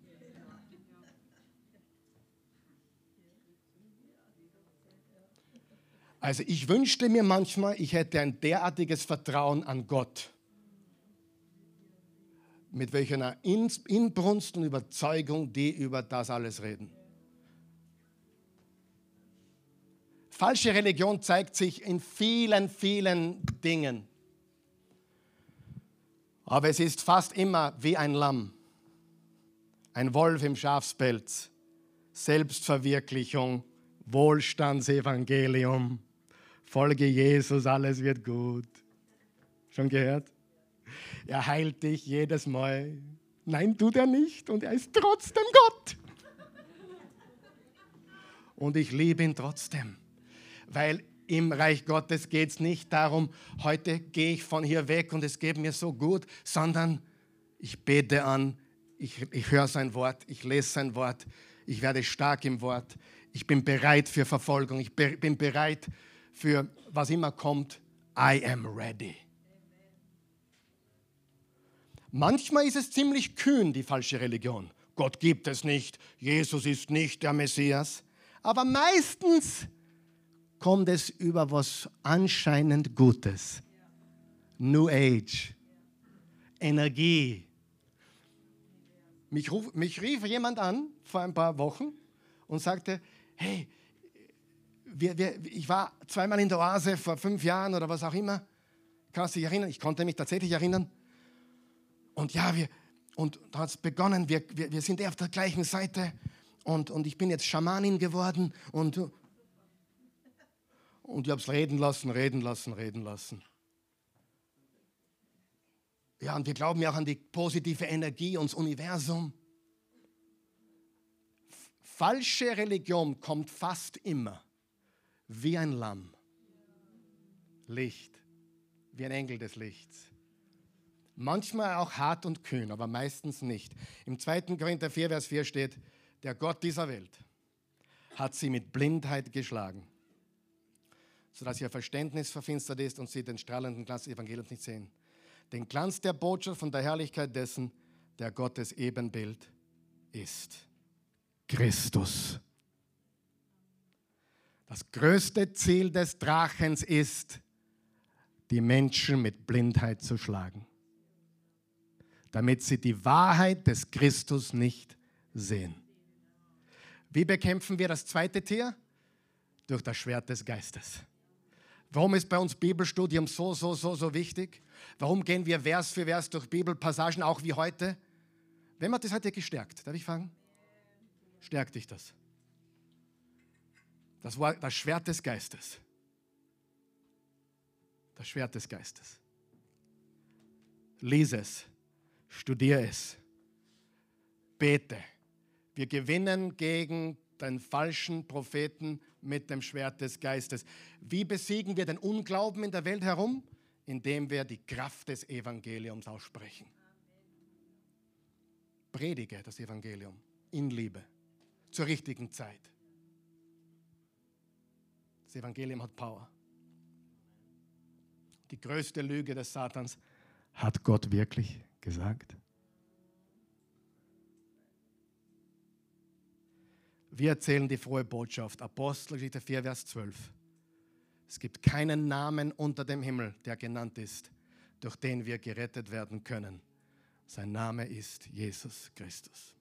Also ich wünschte mir manchmal, ich hätte ein derartiges Vertrauen an Gott mit welcher Inbrunst und Überzeugung die über das alles reden. Falsche Religion zeigt sich in vielen, vielen Dingen. Aber es ist fast immer wie ein Lamm, ein Wolf im Schafspelz, Selbstverwirklichung, Wohlstandsevangelium, Folge Jesus, alles wird gut. Schon gehört? Er heilt dich jedes Mal. Nein, tut er nicht und er ist trotzdem Gott. Und ich liebe ihn trotzdem, weil im Reich Gottes geht es nicht darum, heute gehe ich von hier weg und es geht mir so gut, sondern ich bete an, Ich, ich höre sein Wort, ich lese sein Wort, ich werde stark im Wort. Ich bin bereit für Verfolgung, ich bin bereit für was immer kommt. I am ready. Manchmal ist es ziemlich kühn, die falsche Religion. Gott gibt es nicht, Jesus ist nicht der Messias. Aber meistens kommt es über was anscheinend Gutes. New Age, Energie. Mich, ruf, mich rief jemand an vor ein paar Wochen und sagte, hey, wir, wir, ich war zweimal in der Oase vor fünf Jahren oder was auch immer. Kannst du dich erinnern? Ich konnte mich tatsächlich erinnern. Und ja, wir, und da hat es begonnen, wir, wir, wir sind auf der gleichen Seite und, und ich bin jetzt Schamanin geworden und, und ich habe es reden lassen, reden lassen, reden lassen. Ja, und wir glauben ja auch an die positive Energie und das Universum. Falsche Religion kommt fast immer wie ein Lamm. Licht, wie ein Engel des Lichts. Manchmal auch hart und kühn, aber meistens nicht. Im 2. Korinther 4, Vers 4 steht, der Gott dieser Welt hat sie mit Blindheit geschlagen, sodass ihr Verständnis verfinstert ist und sie den strahlenden Glanz des Evangeliums nicht sehen. Den Glanz der Botschaft von der Herrlichkeit dessen, der Gottes Ebenbild ist. Christus. Das größte Ziel des Drachens ist, die Menschen mit Blindheit zu schlagen damit sie die Wahrheit des Christus nicht sehen. Wie bekämpfen wir das zweite Tier? Durch das Schwert des Geistes. Warum ist bei uns Bibelstudium so, so, so, so wichtig? Warum gehen wir Vers für Vers durch Bibelpassagen, auch wie heute? Wem hat das heute gestärkt? Darf ich fragen? Stärkt dich das? Das war das Schwert des Geistes. Das Schwert des Geistes. Lies es. Studiere es. Bete. Wir gewinnen gegen den falschen Propheten mit dem Schwert des Geistes. Wie besiegen wir den Unglauben in der Welt herum? Indem wir die Kraft des Evangeliums aussprechen. Predige das Evangelium in Liebe, zur richtigen Zeit. Das Evangelium hat Power. Die größte Lüge des Satans hat Gott wirklich gesagt? Wir erzählen die frohe Botschaft. Apostelgeschichte 4, Vers 12. Es gibt keinen Namen unter dem Himmel, der genannt ist, durch den wir gerettet werden können. Sein Name ist Jesus Christus.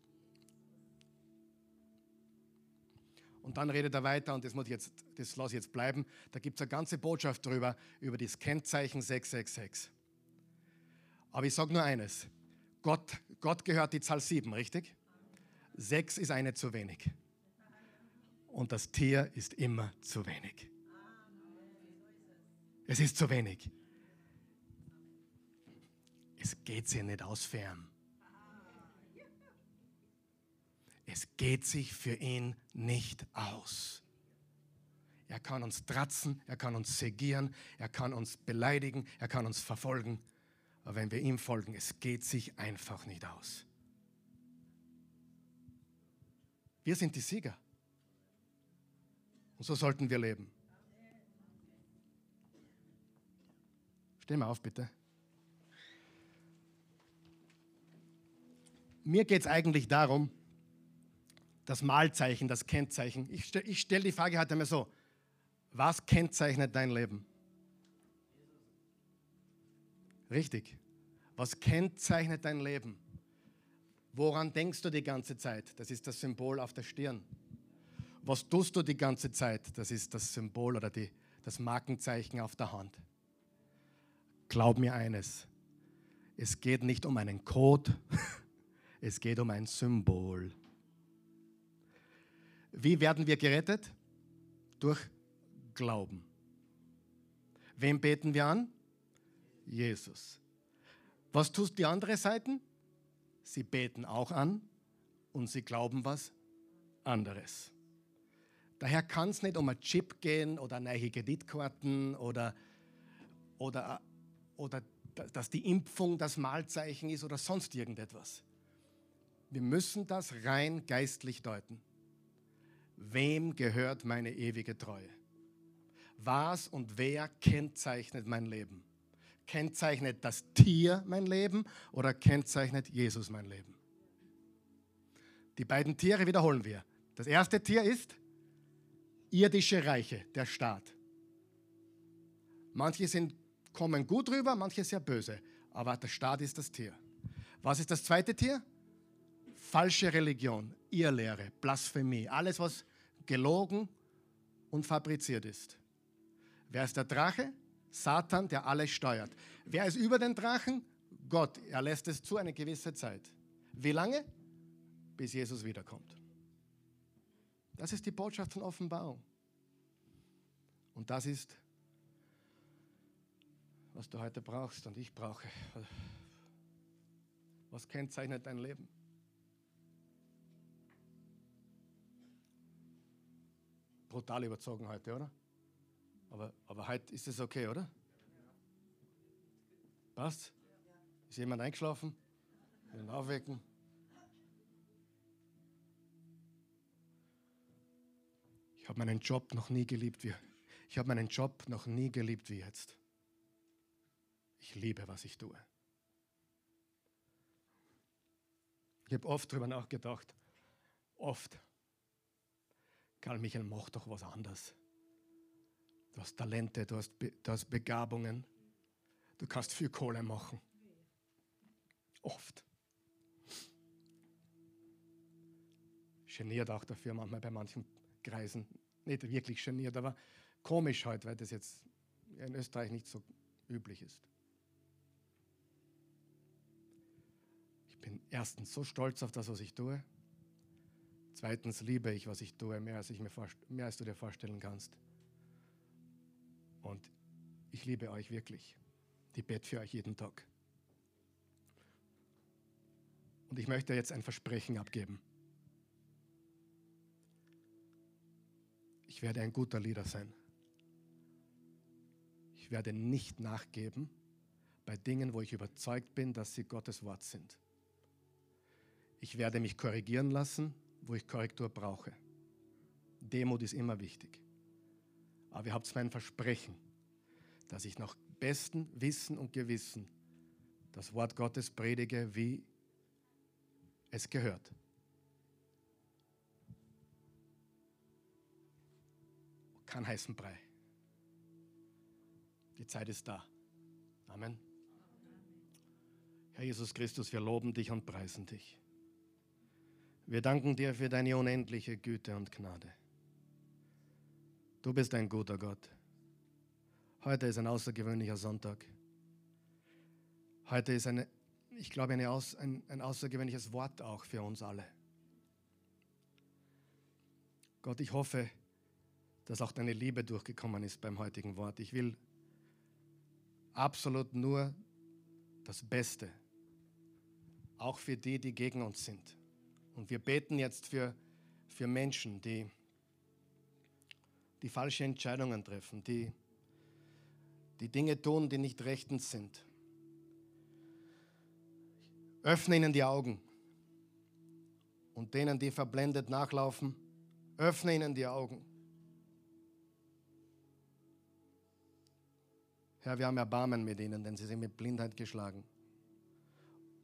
Und dann redet er weiter, und das, muss jetzt, das lasse ich jetzt bleiben. Da gibt es eine ganze Botschaft darüber, über das Kennzeichen 666. Aber ich sage nur eines. Gott, Gott gehört die Zahl 7, richtig? 6 ist eine zu wenig. Und das Tier ist immer zu wenig. Es ist zu wenig. Es geht sich nicht aus für ihn. Es geht sich für ihn nicht aus. Er kann uns tratzen, er kann uns segieren, er kann uns beleidigen, er kann uns verfolgen. Aber wenn wir ihm folgen, es geht sich einfach nicht aus. Wir sind die Sieger. Und so sollten wir leben. Stehen wir auf, bitte. Mir geht es eigentlich darum, das Malzeichen, das Kennzeichen. Ich, stelle stell die Frage heute mal so: Was kennzeichnet dein Leben? Richtig. Was kennzeichnet dein Leben? Woran denkst du die ganze Zeit? Das ist das Symbol auf der Stirn. Was tust du die ganze Zeit? Das ist das Symbol oder die, das Markenzeichen auf der Hand. Glaub mir eines, es geht nicht um einen Code, es geht um ein Symbol. Wie werden wir gerettet? Durch Glauben. Wem beten wir an? Jesus. Was tust die andere Seite? Sie beten auch an und sie glauben was anderes. Daher kann es nicht um ein Chip gehen oder neue Kreditkarten oder, oder, oder dass die Impfung das Mahlzeichen ist oder sonst irgendetwas. Wir müssen das rein geistlich deuten. Wem gehört meine ewige Treue? Was und wer kennzeichnet mein Leben? Kennzeichnet das Tier mein Leben oder kennzeichnet Jesus mein Leben? Die beiden Tiere wiederholen wir. Das erste Tier ist irdische Reiche, der Staat. Manche sind, kommen gut rüber, manche sehr böse, aber der Staat ist das Tier. Was ist das zweite Tier? Falsche Religion, Irrlehre, Blasphemie, alles, was gelogen und fabriziert ist. Wer ist der Drache? Satan, der alles steuert. Wer ist über den Drachen? Gott. Er lässt es zu eine gewisse Zeit. Wie lange? Bis Jesus wiederkommt. Das ist die Botschaft von Offenbarung. Und das ist, was du heute brauchst und ich brauche. Was kennzeichnet dein Leben? Brutal überzogen heute, oder? Aber, aber heute ist es okay, oder? Passt? Ist jemand eingeschlafen? Will aufwecken? Ich habe meinen Job noch nie geliebt wie ich habe meinen Job noch nie geliebt wie jetzt. Ich liebe, was ich tue. Ich habe oft darüber nachgedacht. Oft. Karl Michael, mach doch was anderes. Du hast Talente, du hast, du hast Begabungen. Du kannst viel Kohle machen. Oft. Geniert auch dafür manchmal bei manchen Kreisen. Nicht wirklich geniert, aber komisch heute, weil das jetzt in Österreich nicht so üblich ist. Ich bin erstens so stolz auf das, was ich tue. Zweitens liebe ich, was ich tue, mehr als, ich mir mehr als du dir vorstellen kannst. Und ich liebe euch wirklich. Ich bete für euch jeden Tag. Und ich möchte jetzt ein Versprechen abgeben. Ich werde ein guter Leader sein. Ich werde nicht nachgeben bei Dingen, wo ich überzeugt bin, dass sie Gottes Wort sind. Ich werde mich korrigieren lassen, wo ich Korrektur brauche. Demut ist immer wichtig. Aber ihr habt mein Versprechen, dass ich nach bestem Wissen und Gewissen das Wort Gottes predige, wie es gehört. Kein heißen Brei. Die Zeit ist da. Amen. Herr Jesus Christus, wir loben dich und preisen dich. Wir danken dir für deine unendliche Güte und Gnade. Du bist ein guter Gott. Heute ist ein außergewöhnlicher Sonntag. Heute ist eine, ich glaube, eine Aus, ein, ein außergewöhnliches Wort auch für uns alle. Gott, ich hoffe, dass auch deine Liebe durchgekommen ist beim heutigen Wort. Ich will absolut nur das Beste, auch für die, die gegen uns sind. Und wir beten jetzt für, für Menschen, die die falsche Entscheidungen treffen, die die Dinge tun, die nicht rechtens sind. Öffne ihnen die Augen. Und denen, die verblendet nachlaufen, öffne ihnen die Augen. Herr, wir haben Erbarmen mit ihnen, denn sie sind mit Blindheit geschlagen.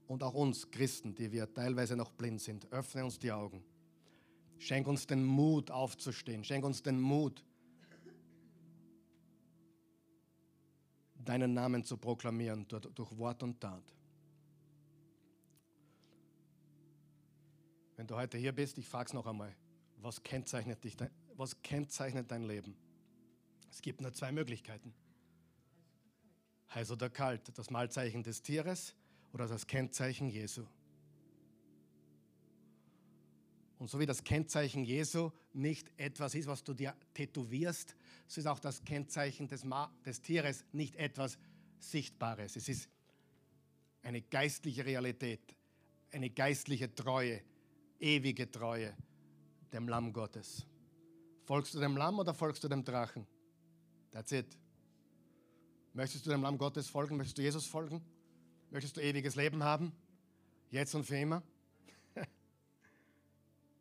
Und auch uns Christen, die wir teilweise noch blind sind, öffne uns die Augen. Schenk uns den Mut aufzustehen. Schenk uns den Mut, deinen Namen zu proklamieren durch, Wort und Tat. Wenn du heute hier bist, ich frage es noch einmal, was kennzeichnet, dich, was kennzeichnet dein Leben? Es gibt nur zwei Möglichkeiten. Heiß oder kalt, das Malzeichen des Tieres oder das Kennzeichen Jesu. Und so wie das Kennzeichen Jesu nicht etwas ist, was du dir tätowierst, so ist auch das Kennzeichen des, Ma des Tieres nicht etwas Sichtbares. Es ist eine geistliche Realität, eine geistliche Treue, ewige Treue dem Lamm Gottes. Folgst du dem Lamm oder folgst du dem Drachen? That's it. Möchtest du dem Lamm Gottes folgen? Möchtest du Jesus folgen? Möchtest du ewiges Leben haben? Jetzt und für immer?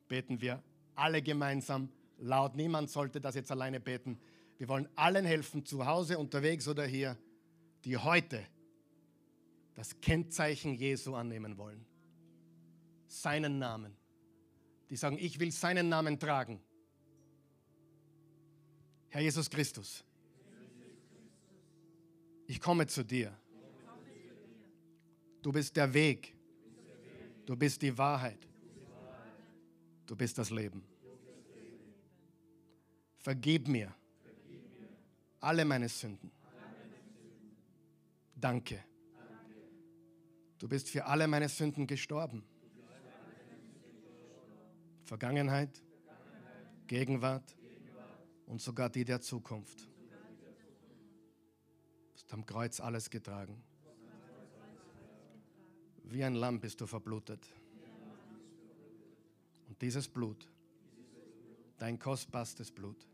Beten wir alle gemeinsam laut. Niemand sollte das jetzt alleine beten. Wir wollen allen helfen, zu Hause, unterwegs oder hier, die heute das Kennzeichen Jesu annehmen wollen. Seinen Namen. Die sagen, ich will seinen Namen tragen. Herr Jesus Christus, ich komme zu dir. Du bist der Weg. Du bist die Wahrheit. Du bist das Leben. Vergib mir alle meine Sünden. Danke. Du bist für alle meine Sünden gestorben. Vergangenheit, Gegenwart und sogar die der Zukunft. Du hast am Kreuz alles getragen. Wie ein Lamm bist du verblutet. Und dieses Blut, dein kostbarstes Blut,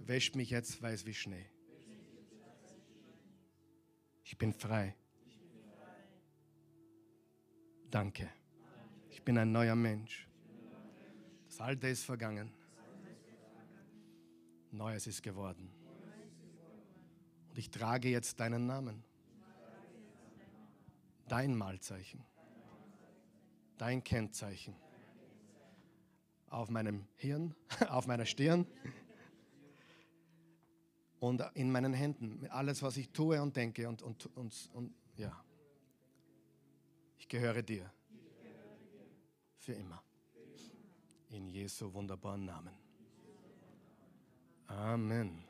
wäscht mich jetzt weiß wie Schnee. Ich bin frei. Danke. Ich bin ein neuer Mensch. Das Alte ist vergangen. Neues ist geworden. Und ich trage jetzt deinen Namen. Dein Malzeichen. Dein Kennzeichen. Auf meinem Hirn, auf meiner Stirn und in meinen Händen. Alles, was ich tue und denke und, und, und, und ja. Ich gehöre dir. Für immer. In Jesu wunderbaren Namen. Amen.